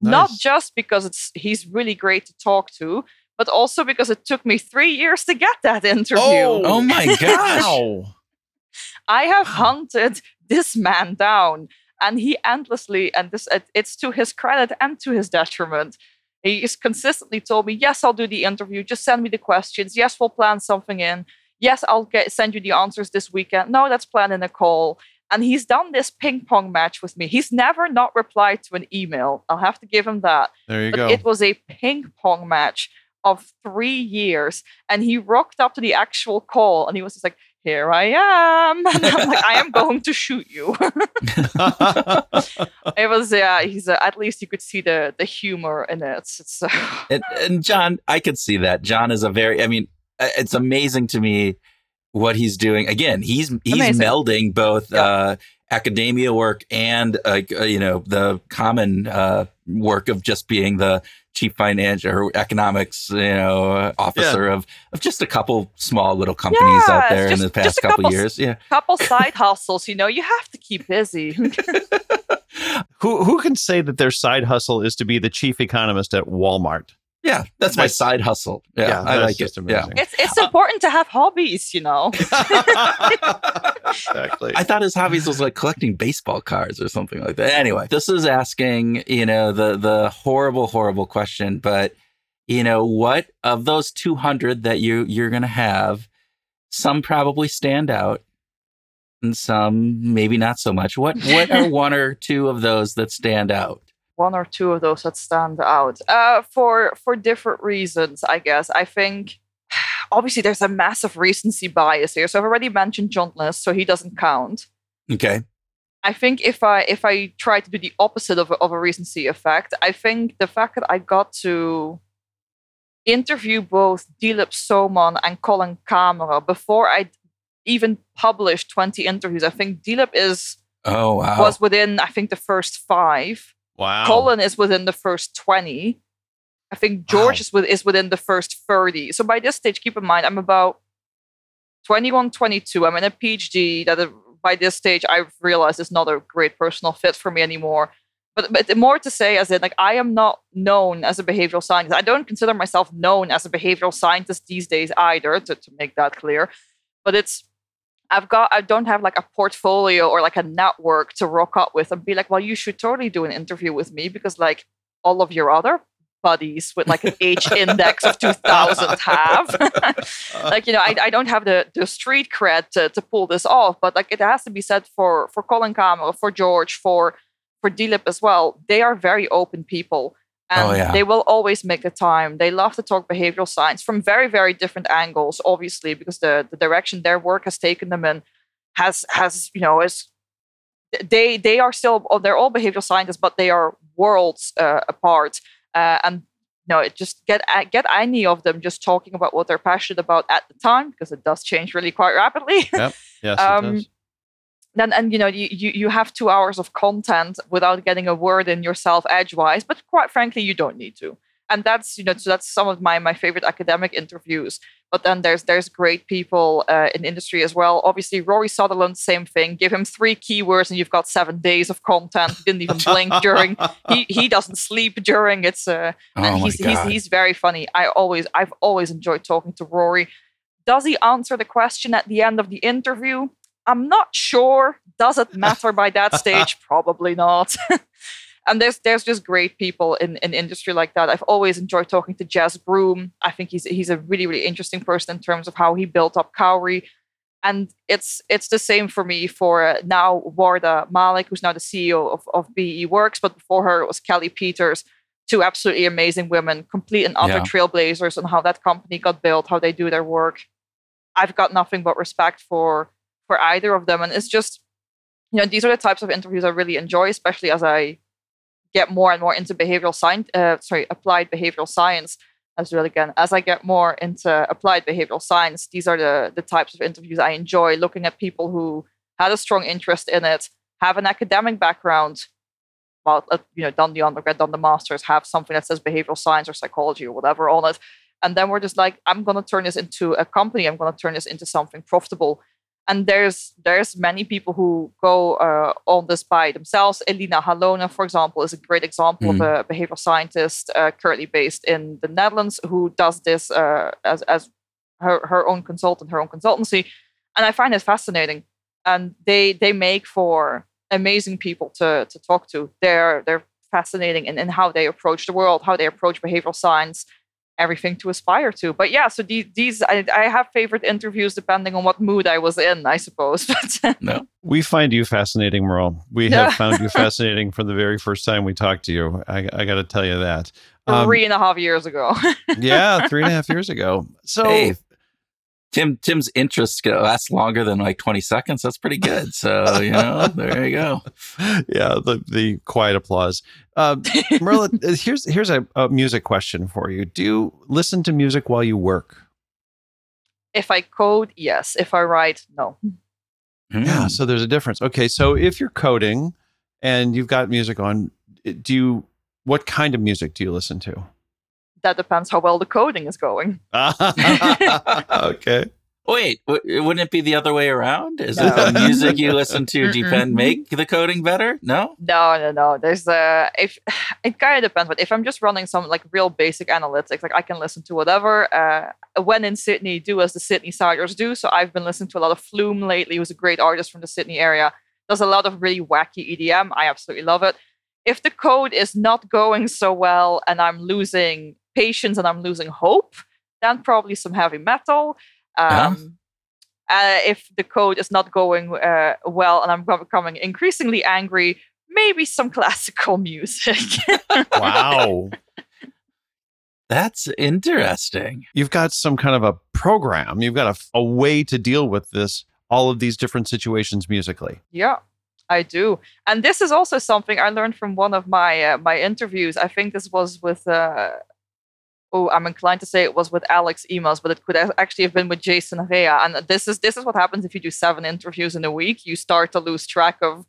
Not just because it's he's really great to talk to, but also because it took me three years to get that interview. Oh, oh my gosh. I have hunted this man down, and he endlessly, and this it's to his credit and to his detriment. He has consistently told me, "Yes, I'll do the interview. Just send me the questions. Yes, we'll plan something in. Yes, I'll get send you the answers this weekend. No, let's plan in a call." And he's done this ping pong match with me. He's never not replied to an email. I'll have to give him that There you but go. it was a ping pong match of three years. And he rocked up to the actual call and he was just like, Here I am. And I'm like, I am going to shoot you. it was, yeah, he's, uh, at least you could see the, the humor in it. It's, uh, and, and John, I could see that. John is a very, I mean, it's amazing to me what he's doing. Again, he's he's Amazing. melding both Yeah. uh, academia work and uh, uh, you know the common uh, work of just being the chief financial or economics, you know, uh, officer of of just a couple small little companies Yeah, out it's there in the past couple couple- years. Yeah. couple side hustles, you know, you have to keep busy. who who can say that their side hustle is to be the chief economist at Walmart? Yeah, that's my side hustle. Yeah, I like it. amazing. Yeah. it's, it's uh, important to have hobbies, you know. exactly. I thought his hobbies was like collecting baseball cards or something like that. Anyway, this is asking, you know, the the horrible, horrible question, but you know, what of those 200 that you you're going to have, some probably stand out and some maybe not so much. What what are one or two of those that stand out? One or two of those that stand out. Uh, for for different reasons i guess. I think obviously there's a massive recency bias here. So i've already mentioned john list so he doesn't count. Okay. i think if i if i try to do the opposite of a, of a recency effect i think the fact that i got to interview both dilip soman and colin Camerer before i even published 20 interviews i think dilip is Oh wow. was within i think the first five wow. Colin is within the first 20. I think George Wow. is, with, is within the first 30. So by this stage, keep in mind, I'm about 21, 22. I'm in a PhD that uh, by this stage, I've realized is not a great personal fit for me anymore. But, but more to say, as in, like, I am not known as a behavioral scientist. I don't consider myself known as a behavioral scientist these days either, to, to make that clear. But it's I've got I don't have like a portfolio or like a network to rock up with and be like, well, you should totally do an interview with me because like all of your other buddies with like an H index of 2000 have. like, you know, I, I don't have the, the street cred to, to pull this off, but like it has to be said for for Colin Camerer, for George, for for Dilip as well. They are very open people. And Oh, yeah. they will always make the time. They love to talk behavioral science from very, very different angles, obviously, because the, the direction their work has taken them in has has, you know, is they they are still oh, they're all behavioral scientists, but they are worlds uh, apart. Uh, and you know, it just get get any of them just talking about what they're passionate about at the time, because it does change really quite rapidly. Yes, it Um, does. Then and you know you, you you have two hours of content without getting a word in yourself edgewise but quite frankly you don't need to. And that's you know so that's some of my my favorite academic interviews. But then there's there's great people uh, in industry as well. Obviously rory sutherland same thing. Give him three keywords and you've got seven days of content. He didn't even blink during he he doesn't sleep during. It's uh oh and he's, he's he's very funny. I always I've always enjoyed talking to Rory. Does he answer the question at the end of the interview? I'm not sure. Does it matter by that stage? Probably not. and there's there's just great people in, in industry like that. I've always enjoyed talking to Jez Groom. I think he's he's a really really interesting person in terms of how he built up Cowry. And it's it's the same for me for uh, now Wardah Malik, who's now the CEO of, of BEworks, but before her it was Kelly Peters two absolutely amazing women, complete and utter Yeah. trailblazers on how that company got built, how they do their work. I've got nothing but respect for for either of them, and it's just you know these are the types of interviews I really enjoy, especially as I get more and more into behavioral science, uh, sorry, applied behavioral science, as well again, as I get more into applied behavioral science, these are the the types of interviews I enjoy. Looking at people who had a strong interest in it, have an academic background, well, uh, you know, done the undergrad, done the masters, have something that says behavioral science or psychology or whatever on it, and then we're just like, I'm gonna turn this into a company. I'm gonna turn this into something profitable and there's there's many people who go uh, on this by themselves. Elina Halonen, for example, is a great example mm. of a behavioral scientist uh, currently based in the Netherlands who does this uh, as as her, her own consultant, her own consultancy, and I find it fascinating. And they they make for amazing people to to talk to. They're they're fascinating in, in how they approach the world, how they approach behavioral science, everything to aspire to. But yeah, so these, these I, I, have favorite interviews depending on what mood I was in, I suppose. no, we find you fascinating, Merle. We have found you fascinating from the very first time we talked to you. I, I got to tell you that. Um, three and a half years ago. yeah, three and a half years ago. So. Hey, Tim Tim's interest lasts longer than like 20 seconds. That's pretty good. So, you know, there you go. Yeah, the the quiet applause. Uh, Merle, uh, here's here's a, a music question for you. Do you listen to music while you work? If I code, yes. If I write, no. Yeah, so there's a difference. Okay, so if you're coding and you've got music on, do you what kind of music do you listen to? That depends how well the coding is going. okay. Wait, w- wouldn't it be the other way around? Is no. it the music you listen to depend make the coding better? No, no, no, no. There's a if it kind of depends. But if I'm just running some like real basic analytics, like I can listen to whatever. Uh, when in Sydney, do as the Sydney Siders do. So I've been listening to a lot of Flume lately. Who's a great artist from the Sydney area. Does a lot of really wacky EDM. I absolutely love it. If the code is not going so well and I'm losing patience and I'm losing hope, then probably some heavy metal. Um, uh, if the code is not going uh, well and I'm becoming increasingly angry, maybe some classical music. wow. That's interesting. You've got some kind of a program. You've got a, a way to deal with this, all of these different situations musically. Yeah. I do, and this is also something I learned from one of my uh, my interviews. I think this was with uh, oh, I'm inclined to say it was with Alex Imas, but it could actually have been with Jason Rea. And this is this is what happens if you do seven interviews in a week. You start to lose track of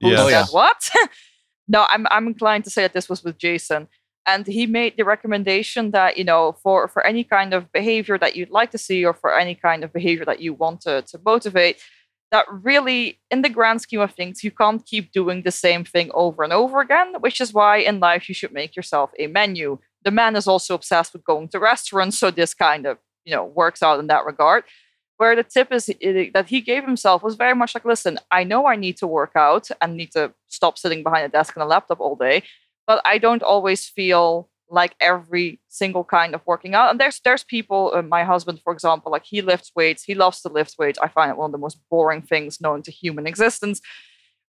who yes. Oh, said yeah. what. no, I'm I'm inclined to say that this was with Jason. And he made the recommendation that, you know, for, for any kind of behavior that you'd like to see or for any kind of behavior that you want to, to motivate, that really, in the grand scheme of things, you can't keep doing the same thing over and over again, which is why in life you should make yourself a menu the man is also obsessed with going to restaurants, so this kind of you know works out in that regard. Where the tip is that he gave himself was very much like, listen, I know I need to work out and need to stop sitting behind a desk and a laptop all day, but I don't always feel like every single kind of working out. And there's there's people, uh, my husband, for example, like he lifts weights, he loves to lift weights. I find it one of the most boring things known to human existence.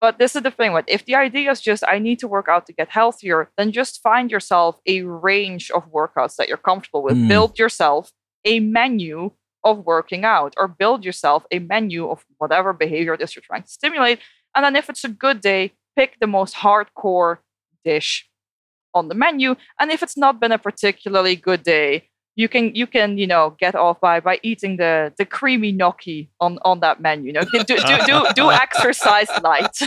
But this is the thing, what if the idea is just I need to work out to get healthier, then just find yourself a range of workouts that you're comfortable with. Mm. Build yourself a menu of working out or build yourself a menu of whatever behavior it is you're trying to stimulate. And then if it's a good day, pick the most hardcore dish on the menu. And if it's not been a particularly good day, you can you can you know get off by by eating the the creamy gnocchi on on that menu. You know, do do do, do exercise light.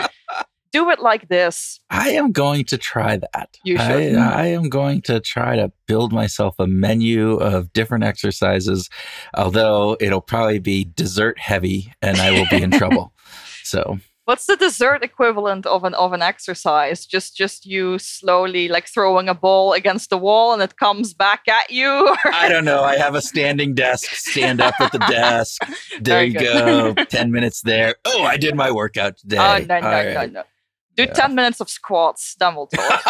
do it like this. I am going to try that. You should. I, I, am going to try to build myself a menu of different exercises, although it'll probably be dessert heavy and I will be in trouble. So What's the dessert equivalent of an of an exercise? Just just you slowly like throwing a ball against the wall and it comes back at you. I don't know. I have a standing desk. Stand up at the desk. There you go. Ten minutes there. Oh, I did my workout today. Oh no no right. no no. Do yeah. ten minutes of squats, then we'll talk.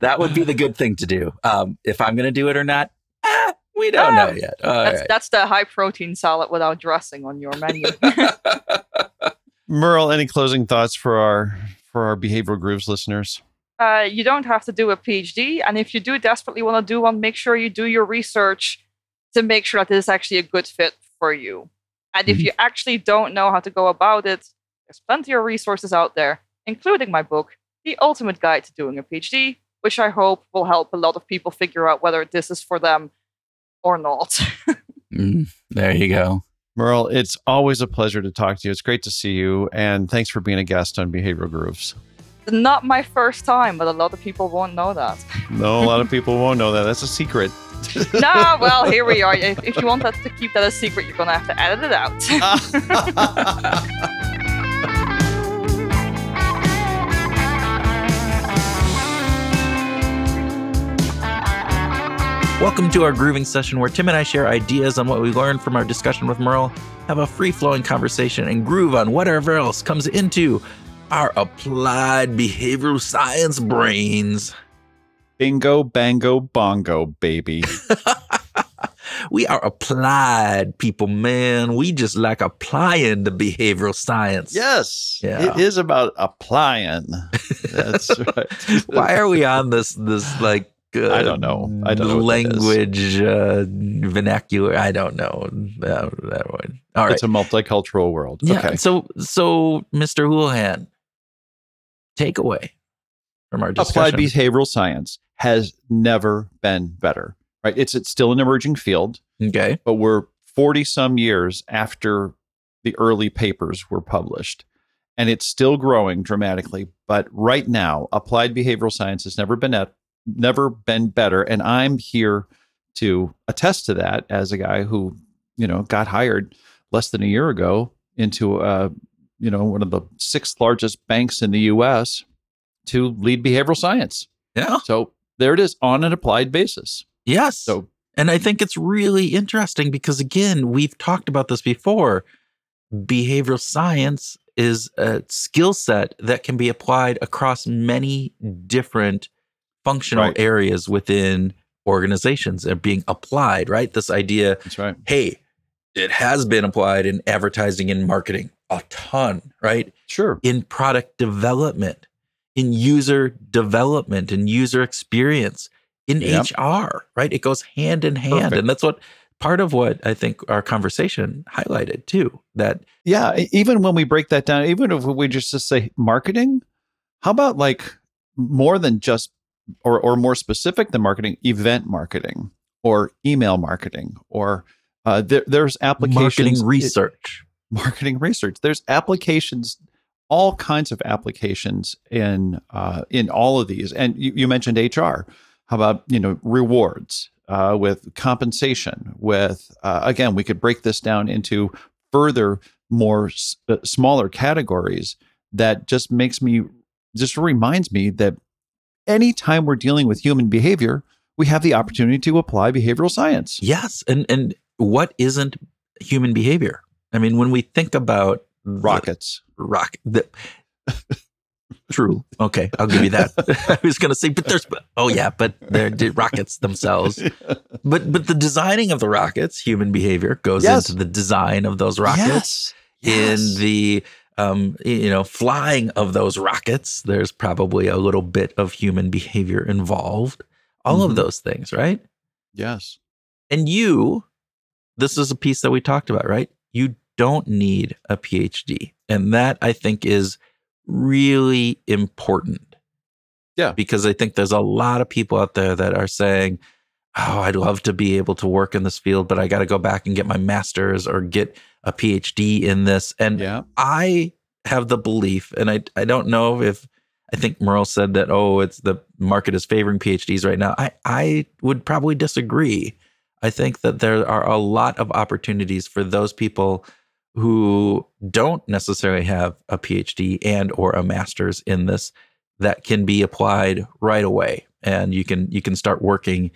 that would be the good thing to do. Um, if I'm going to do it or not, we don't know yet. All that's, right. that's the high protein salad without dressing on your menu. Merle, any closing thoughts for our for our behavioral grooves listeners? Uh, you don't have to do a PhD, and if you do desperately want to do one, make sure you do your research to make sure that this is actually a good fit for you. And mm-hmm. if you actually don't know how to go about it, there's plenty of resources out there, including my book, The Ultimate Guide to Doing a PhD, which I hope will help a lot of people figure out whether this is for them or not. Mm, there you go. Merle, it's always a pleasure to talk to you. It's great to see you. And thanks for being a guest on Behavioral Grooves. Not my first time, but a lot of people won't know that. No, a lot of people won't know that. That's a secret. no, well, here we are. If, if you want that to keep that a secret, you're going to have to edit it out. Welcome to our grooving session where Tim and I share ideas on what we learned from our discussion with Merle, have a free flowing conversation, and groove on whatever else comes into our applied behavioral science brains. Bingo, bango, bongo, baby. we are applied people, man. We just like applying the behavioral science. Yes. Yeah. It is about applying. That's right. Why are we on this this like uh, I don't know. I don't know what that is. language uh, vernacular. I don't know that, that one. All right. It's a multicultural world. yeah. Okay. So so Mr. Houlihan, takeaway from our discussion. Applied behavioral science has never been better. Right. It's it's still an emerging field, okay. but we're 40 some years after the early papers were published. And it's still growing dramatically. But right now, applied behavioral science has never been at never been better. And I'm here to attest to that as a guy who, you know, got hired less than a year ago into uh, you know, one of the sixth largest banks in the US to lead behavioral science. Yeah. So there it is on an applied basis. Yes. So And I think it's really interesting because, again, we've talked about this before. Behavioral science is a skill set that can be applied across many different functional Right. areas within organizations and being applied, right? This idea, that's right. hey, it has been applied in advertising and marketing a ton, right? Sure. in product development, in user development in user experience, in Yep. HR, right? It goes hand in hand. Perfect. And that's what part of what I think our conversation highlighted too. That Yeah, even when we break that down, even if we just, just say marketing, how about like more than just or or more specific than marketing, event marketing or email marketing or uh, there, there's applications marketing research. marketing research. There's applications, all kinds of applications in uh, in all of these. And you, you mentioned HR. How about you know rewards uh, with compensation? With uh, again, we could break this down into further, more s- uh, smaller categories. That just makes me just reminds me that anytime we're dealing with human behavior, we have the opportunity to apply behavioral science. Yes. And and what isn't human behavior? I mean, when we think about the- Rockets. rock the true okay i'll give you that i was going to say but there's oh yeah but they're the rockets themselves but but the designing of the rockets human behavior goes Yes. into the design of those rockets Yes. in the um you know flying of those rockets there's probably a little bit of human behavior involved all Mhm. of those things right yes. and you, this is a piece that we talked about, right? You don't need a PhD. And that I think is really important. Yeah. Because I think there's a lot of people out there that are saying, Oh, I'd love to be able to work in this field, but I got to go back and get my master's or get a PhD in this. And Yeah. I have the belief, and I I don't know if I think Merle said that oh it's the market is favoring PhDs right now. I I would probably disagree. I think that there are a lot of opportunities for those people who don't necessarily have a PhD and or a master's in this that can be applied right away and you can you can start working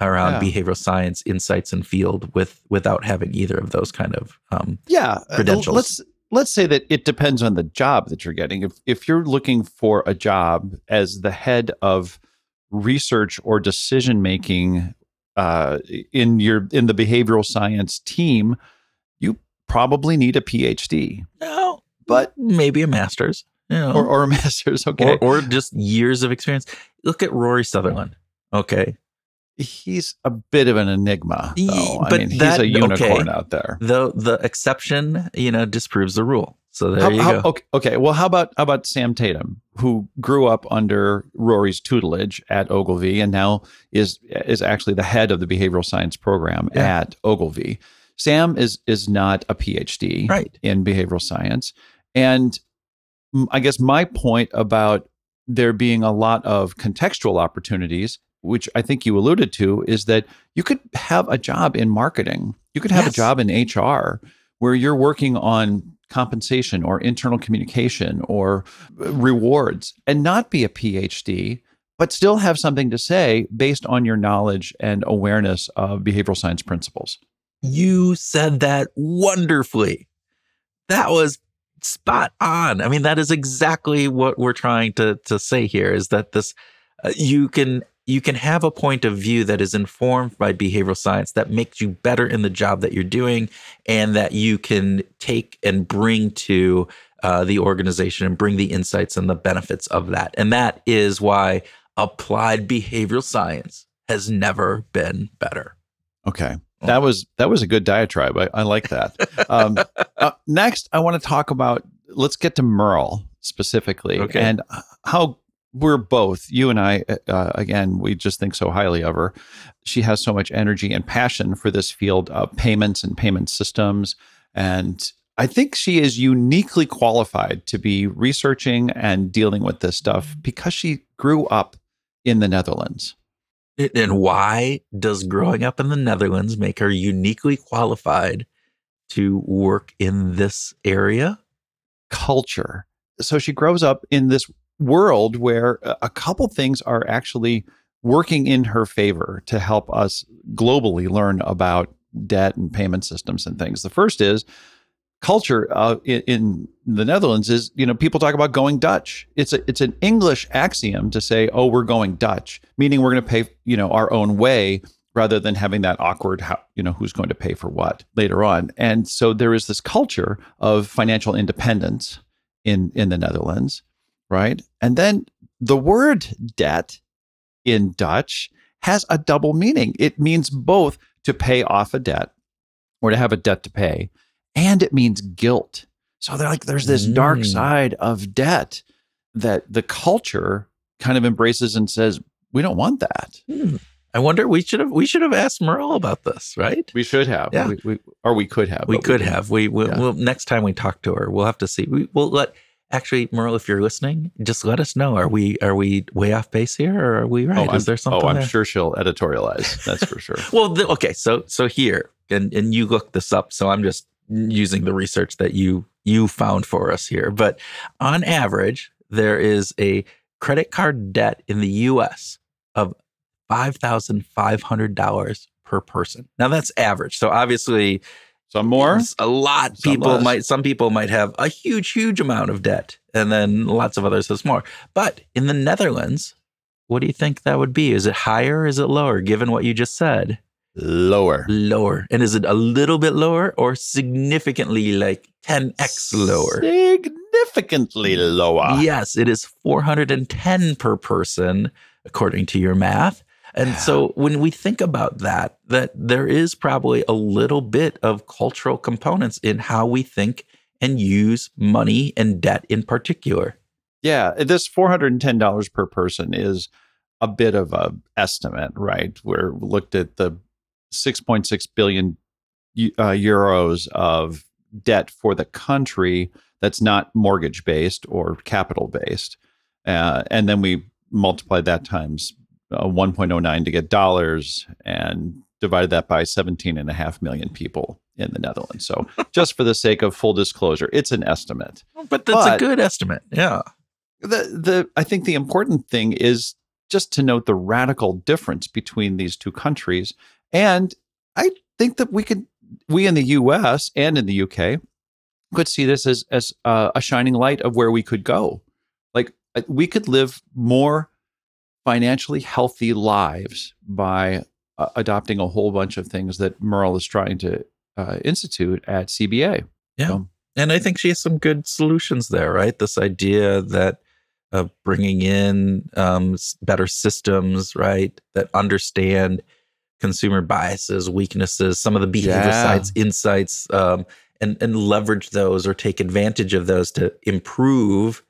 around Yeah. behavioral science insights and field with without having either of those kind of um, yeah uh, credentials. let's let's say that it depends on the job that you're getting. If if you're looking for a job as the head of research or decision making uh, in your in the behavioral science team you probably need a phd no But- maybe a master's you know, or, or a master's okay. Or, or just years of experience. Look at rory sutherland okay he's a bit of an enigma though. i but mean he's a unicorn okay. out there the the exception you know disproves the rule So there How- you how- go. okay, okay. Well, how about how about Sam Tatam, who grew up under Rory's tutelage at Ogilvy and now is is actually the head of the behavioral science program Yeah. at Ogilvy. Sam is is not a PhD Right. in behavioral science, and I guess my point about there being a lot of contextual opportunities, which I think you alluded to, is that you could have a job in marketing, you could have Yes. a job in HR where you're working on compensation or internal communication or uh, rewards and not be a PhD, but still have something to say based on your knowledge and awareness of behavioral science principles. You said that wonderfully. That was spot on. I mean, that is exactly what we're trying to to say here is that this uh, you can you can have a point of view that is informed by behavioral science that makes you better in the job that you're doing and that you can take and bring to uh, the organization and bring the insights and the benefits of that. And that is why applied behavioral science has never been better. Okay. That was that was a good diatribe. I, I like that. Um, uh, next, I want to talk about. Let's get to Merle specifically, Okay. and how we're both you and I. Uh, again, we just think so highly of her. She has so much energy and passion for this field of payments and payment systems, and I think she is uniquely qualified to be researching and dealing with this stuff because she grew up in the Netherlands. And why does growing up in the Netherlands make her uniquely qualified to work in this area? culture. So she grows up in this world where a- couple things are actually working in her favor to help us globally learn about debt and payment systems and things. The first is culture uh, in, in the Netherlands is you know people talk about going Dutch. It's a it's an English axiom to say oh we're going Dutch, meaning we're going to pay you know our own way rather than having that awkward how you know who's going to pay for what later on. And so there is this culture of financial independence in in the Netherlands, right? And then the word debt in Dutch has a double meaning. It means both to pay off a debt or to have a debt to pay, and it means guilt. So they're like there's this dark Mm. side of debt that the culture kind of embraces and says we don't want that. Hmm. I wonder we should have we should have asked Merle about this, right? We should have, Yeah. we, we, or we could have. We could didn't. have. We will Yeah. we'll, next time we talk to her, we'll have to see. We will let actually Merle, if you're listening, just let us know. Are we are we way off base here, or are we right? Oh, I'm, Is there something? oh, I'm there? sure she'll editorialize. That's for sure. Well, the, okay, so so here, and and you looked this up, so I'm just using the research that you you found for us here. But on average, there is a credit card debt in the U.S. of five thousand five hundred dollars per person. Now that's average. So obviously, Some more. a lot. Some People less. might some people might have a huge, huge amount of debt, and then lots of others have more. But in the Netherlands, what do you think that would be? Is it higher? Is it lower? Given what you just said Lower. lower. And is it a little bit lower or significantly like 10x lower? Significantly lower. Yes, it is 410 per person, according to your math. And so when we think about that, that there is probably a little bit of cultural components in how we think and use money and debt in particular. Yeah, this four hundred and ten dollars per person is a bit of a estimate, right? We're looked at the six point six billion uh, euros of debt for the country that's not mortgage based or capital based, uh, and then we multiplied that times uh, 1.09 to get dollars and divided that by 17 and a half million people in the Netherlands. So just for the sake of full disclosure, it's an estimate. But that's a good estimate. Yeah. the the I think the important thing is just to note the radical difference between these two countries, and I think that we could we in the U.S. and in the U.K. could see this as as uh, a shining light of where we could go. Like uh, we could live more financially healthy lives by uh, adopting a whole bunch of things that Merle is trying to uh, institute at CBA. Yeah. So- And I think she has some good solutions there, right? This idea that of bringing in um, better systems, right, that understand consumer biases, weaknesses, some of the behavior Yeah. science insights, um, and and leverage those or take advantage of those to improve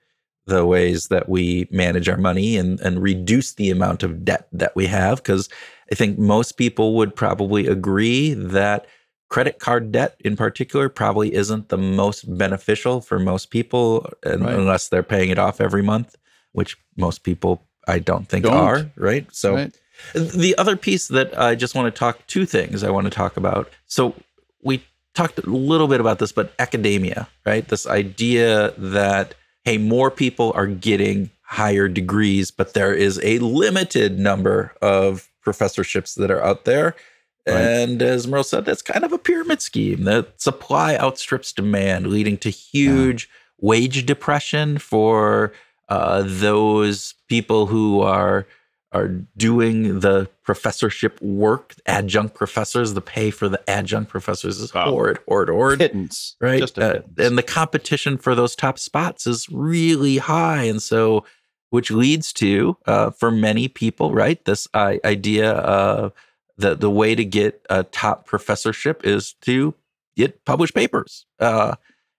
the ways that we manage our money and and reduce the amount of debt that we have because I think most people would probably agree that credit card debt in particular probably isn't the most beneficial for most people and, Right. unless they're paying it off every month which most people I don't think Don't. are right so Right. the other piece that I just want to talk two things I want to talk about. So we talked a little bit about this, but academia, right? This idea that hey, more people are getting higher degrees, but there is a limited number of professorships that are out there. Right. And as Merle said, that's kind of a pyramid scheme. The supply outstrips demand, leading to huge wage depression for uh, those people who are are doing the professorship work, adjunct professors. The pay for the adjunct professors is Wow. horrid, horrid, horrid Pittance. right? Uh, and the competition for those top spots is really high, and so which leads to, uh, for many people, right, this uh, idea of the the way to get a top professorship is to get published papers.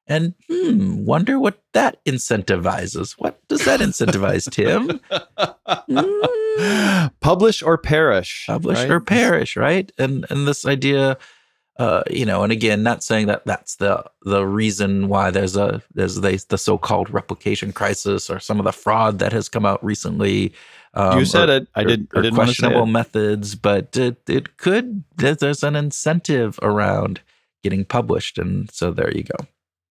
And hmm, wonder what that incentivizes. What does that incentivize, Tim? Mm, Publish or perish. publish right? or perish, right? And and this idea, uh, you know, and again, not saying that that's the the reason why there's a there's the, the so-called replication crisis or some of the fraud that has come out recently. Um, you said or- it. I did. or I didn't questionable methods, but it it could there- there's an incentive around getting published, and so there you go.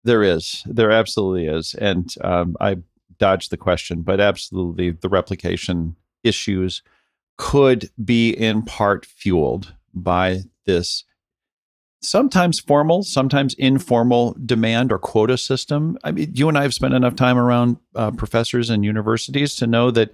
There is. There absolutely is. And um, I dodged the question, but absolutely the replication issues could be in part fueled by this sometimes formal, sometimes informal demand or quota system. I mean, you and I have spent enough time around uh, professors and universities to know that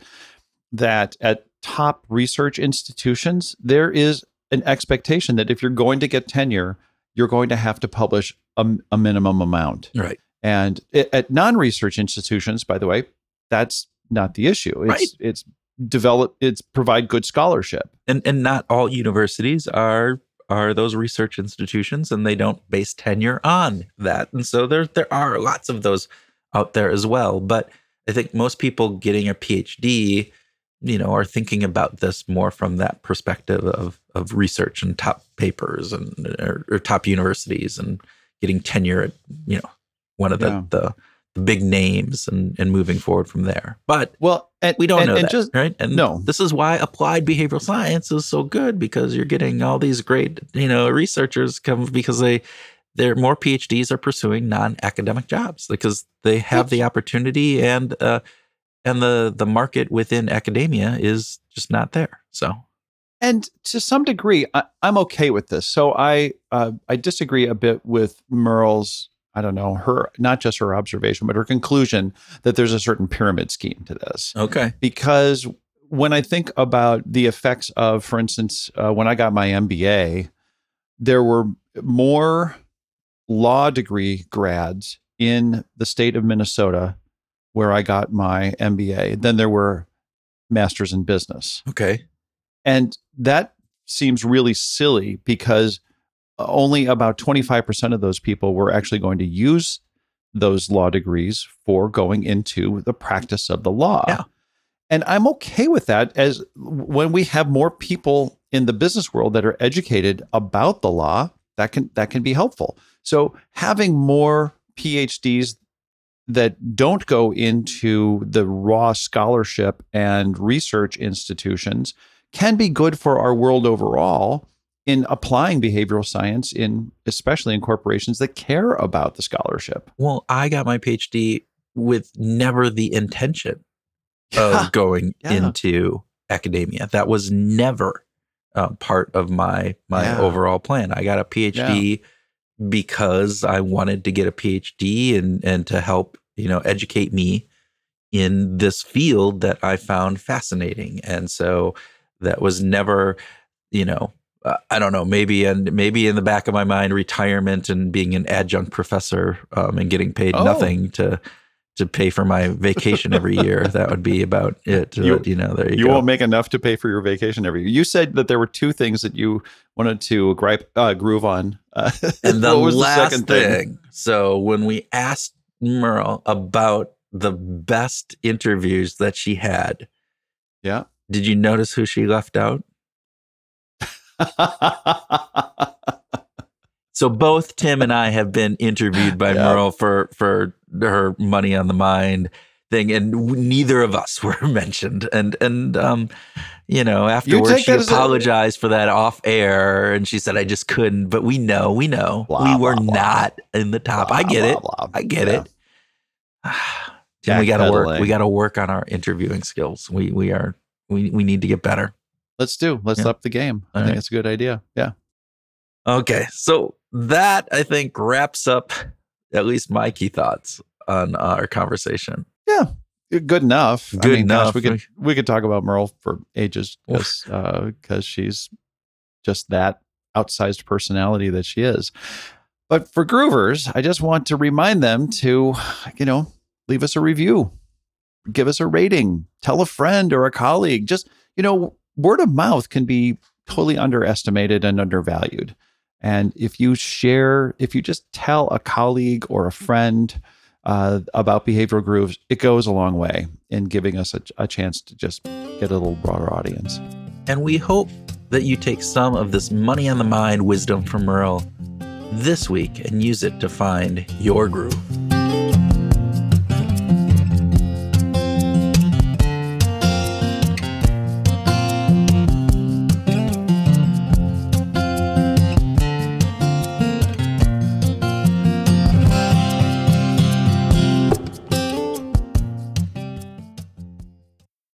that at top research institutions there is an expectation that if you're going to get tenure, you're going to have to publish a, a minimum amount. Right. And it, at non-research institutions, by the way, that's not the issue. It's Right. it's develop it's provide good scholarship. and and not all universities are are those research institutions and they don't base tenure on that and so there there are lots of those out there as well but i think most people getting a phd you know are thinking about this more from that perspective of of research and top papers and or, or top universities and getting tenure at you know one of the Yeah. the, the big names and and moving forward from there but Well, and we don't and, know and that, just right? And no. this is why applied behavioral science is so good because you're getting all these great, you know, researchers come because they they're more PhDs are pursuing non-academic jobs because they have the opportunity and uh and the the market within academia is just not there. So and to some degree, I, I'm okay with this. So I uh, I disagree a bit with Merle's. I don't know her, not just her observation, but her conclusion that there's a certain pyramid scheme to this. okay, because when I think about the effects of, for instance, uh, when I got my MBA, there were more law degree grads in the state of Minnesota where I got my MBA than there were masters in business. okay, And that seems really silly because only about 25% of those people were actually going to use those law degrees for going into the practice of the law. Yeah. And I'm okay with that as when we have more people in the business world that are educated about the law, that can that can be helpful. So having more PhDs that don't go into the raw scholarship and research institutions can be good for our world overall in applying behavioral science in especially in corporations that care about the scholarship. Well, I got my PhD with never the intention of going Yeah. into academia. That was never uh, part of my my Yeah. overall plan. I got a PhD because I wanted to get a PhD and and to help you know educate me in this field that I found fascinating, and so that was never you know uh, I don't know, maybe and maybe in the back of my mind, retirement and being an adjunct professor um, and getting paid Oh. nothing to to pay for my vacation every year. that would be about it. You- You, you know, there you, You won't make enough to pay for your vacation every year. You said that there were two things that you wanted to gripe uh, groove on Uh, And the what was last the second thing, so when we asked Merle about the best interviews that she had, Yeah. Did you notice who she left out? So both Tim and I have been interviewed by Yeah. Merle for for her money on the mind thing, and w- neither of us were mentioned. And and um, you know, afterwards take she as a- apologized for that off air, and she said I just couldn't. But we know, we know, Blah, we were blah, blah. not in the top. I Blah, get blah, it. I get Yeah. it. Tim, we got to work. We got to work on our interviewing skills. We we are we we need to get better. Let's do. Let's Yeah. up the game. I think right. it's a good idea. Yeah. Okay, so that I think wraps up at least my key thoughts on our conversation. Yeah. Good enough. I Good mean, gosh, enough. we could we could talk about Merle for ages because uh, she's just that outsized personality that she is. But for groovers, I just want to remind them to, you know, leave us a review, give us a rating, tell a friend or a colleague. Just, you know, word of mouth can be totally underestimated and undervalued. And if you share, if you just tell a colleague or a friend uh, about behavioral grooves, it goes a long way in giving us a, a chance to just get a little broader audience. And we hope that you take some of this money on the mind wisdom from Merle this week and use it to find your groove.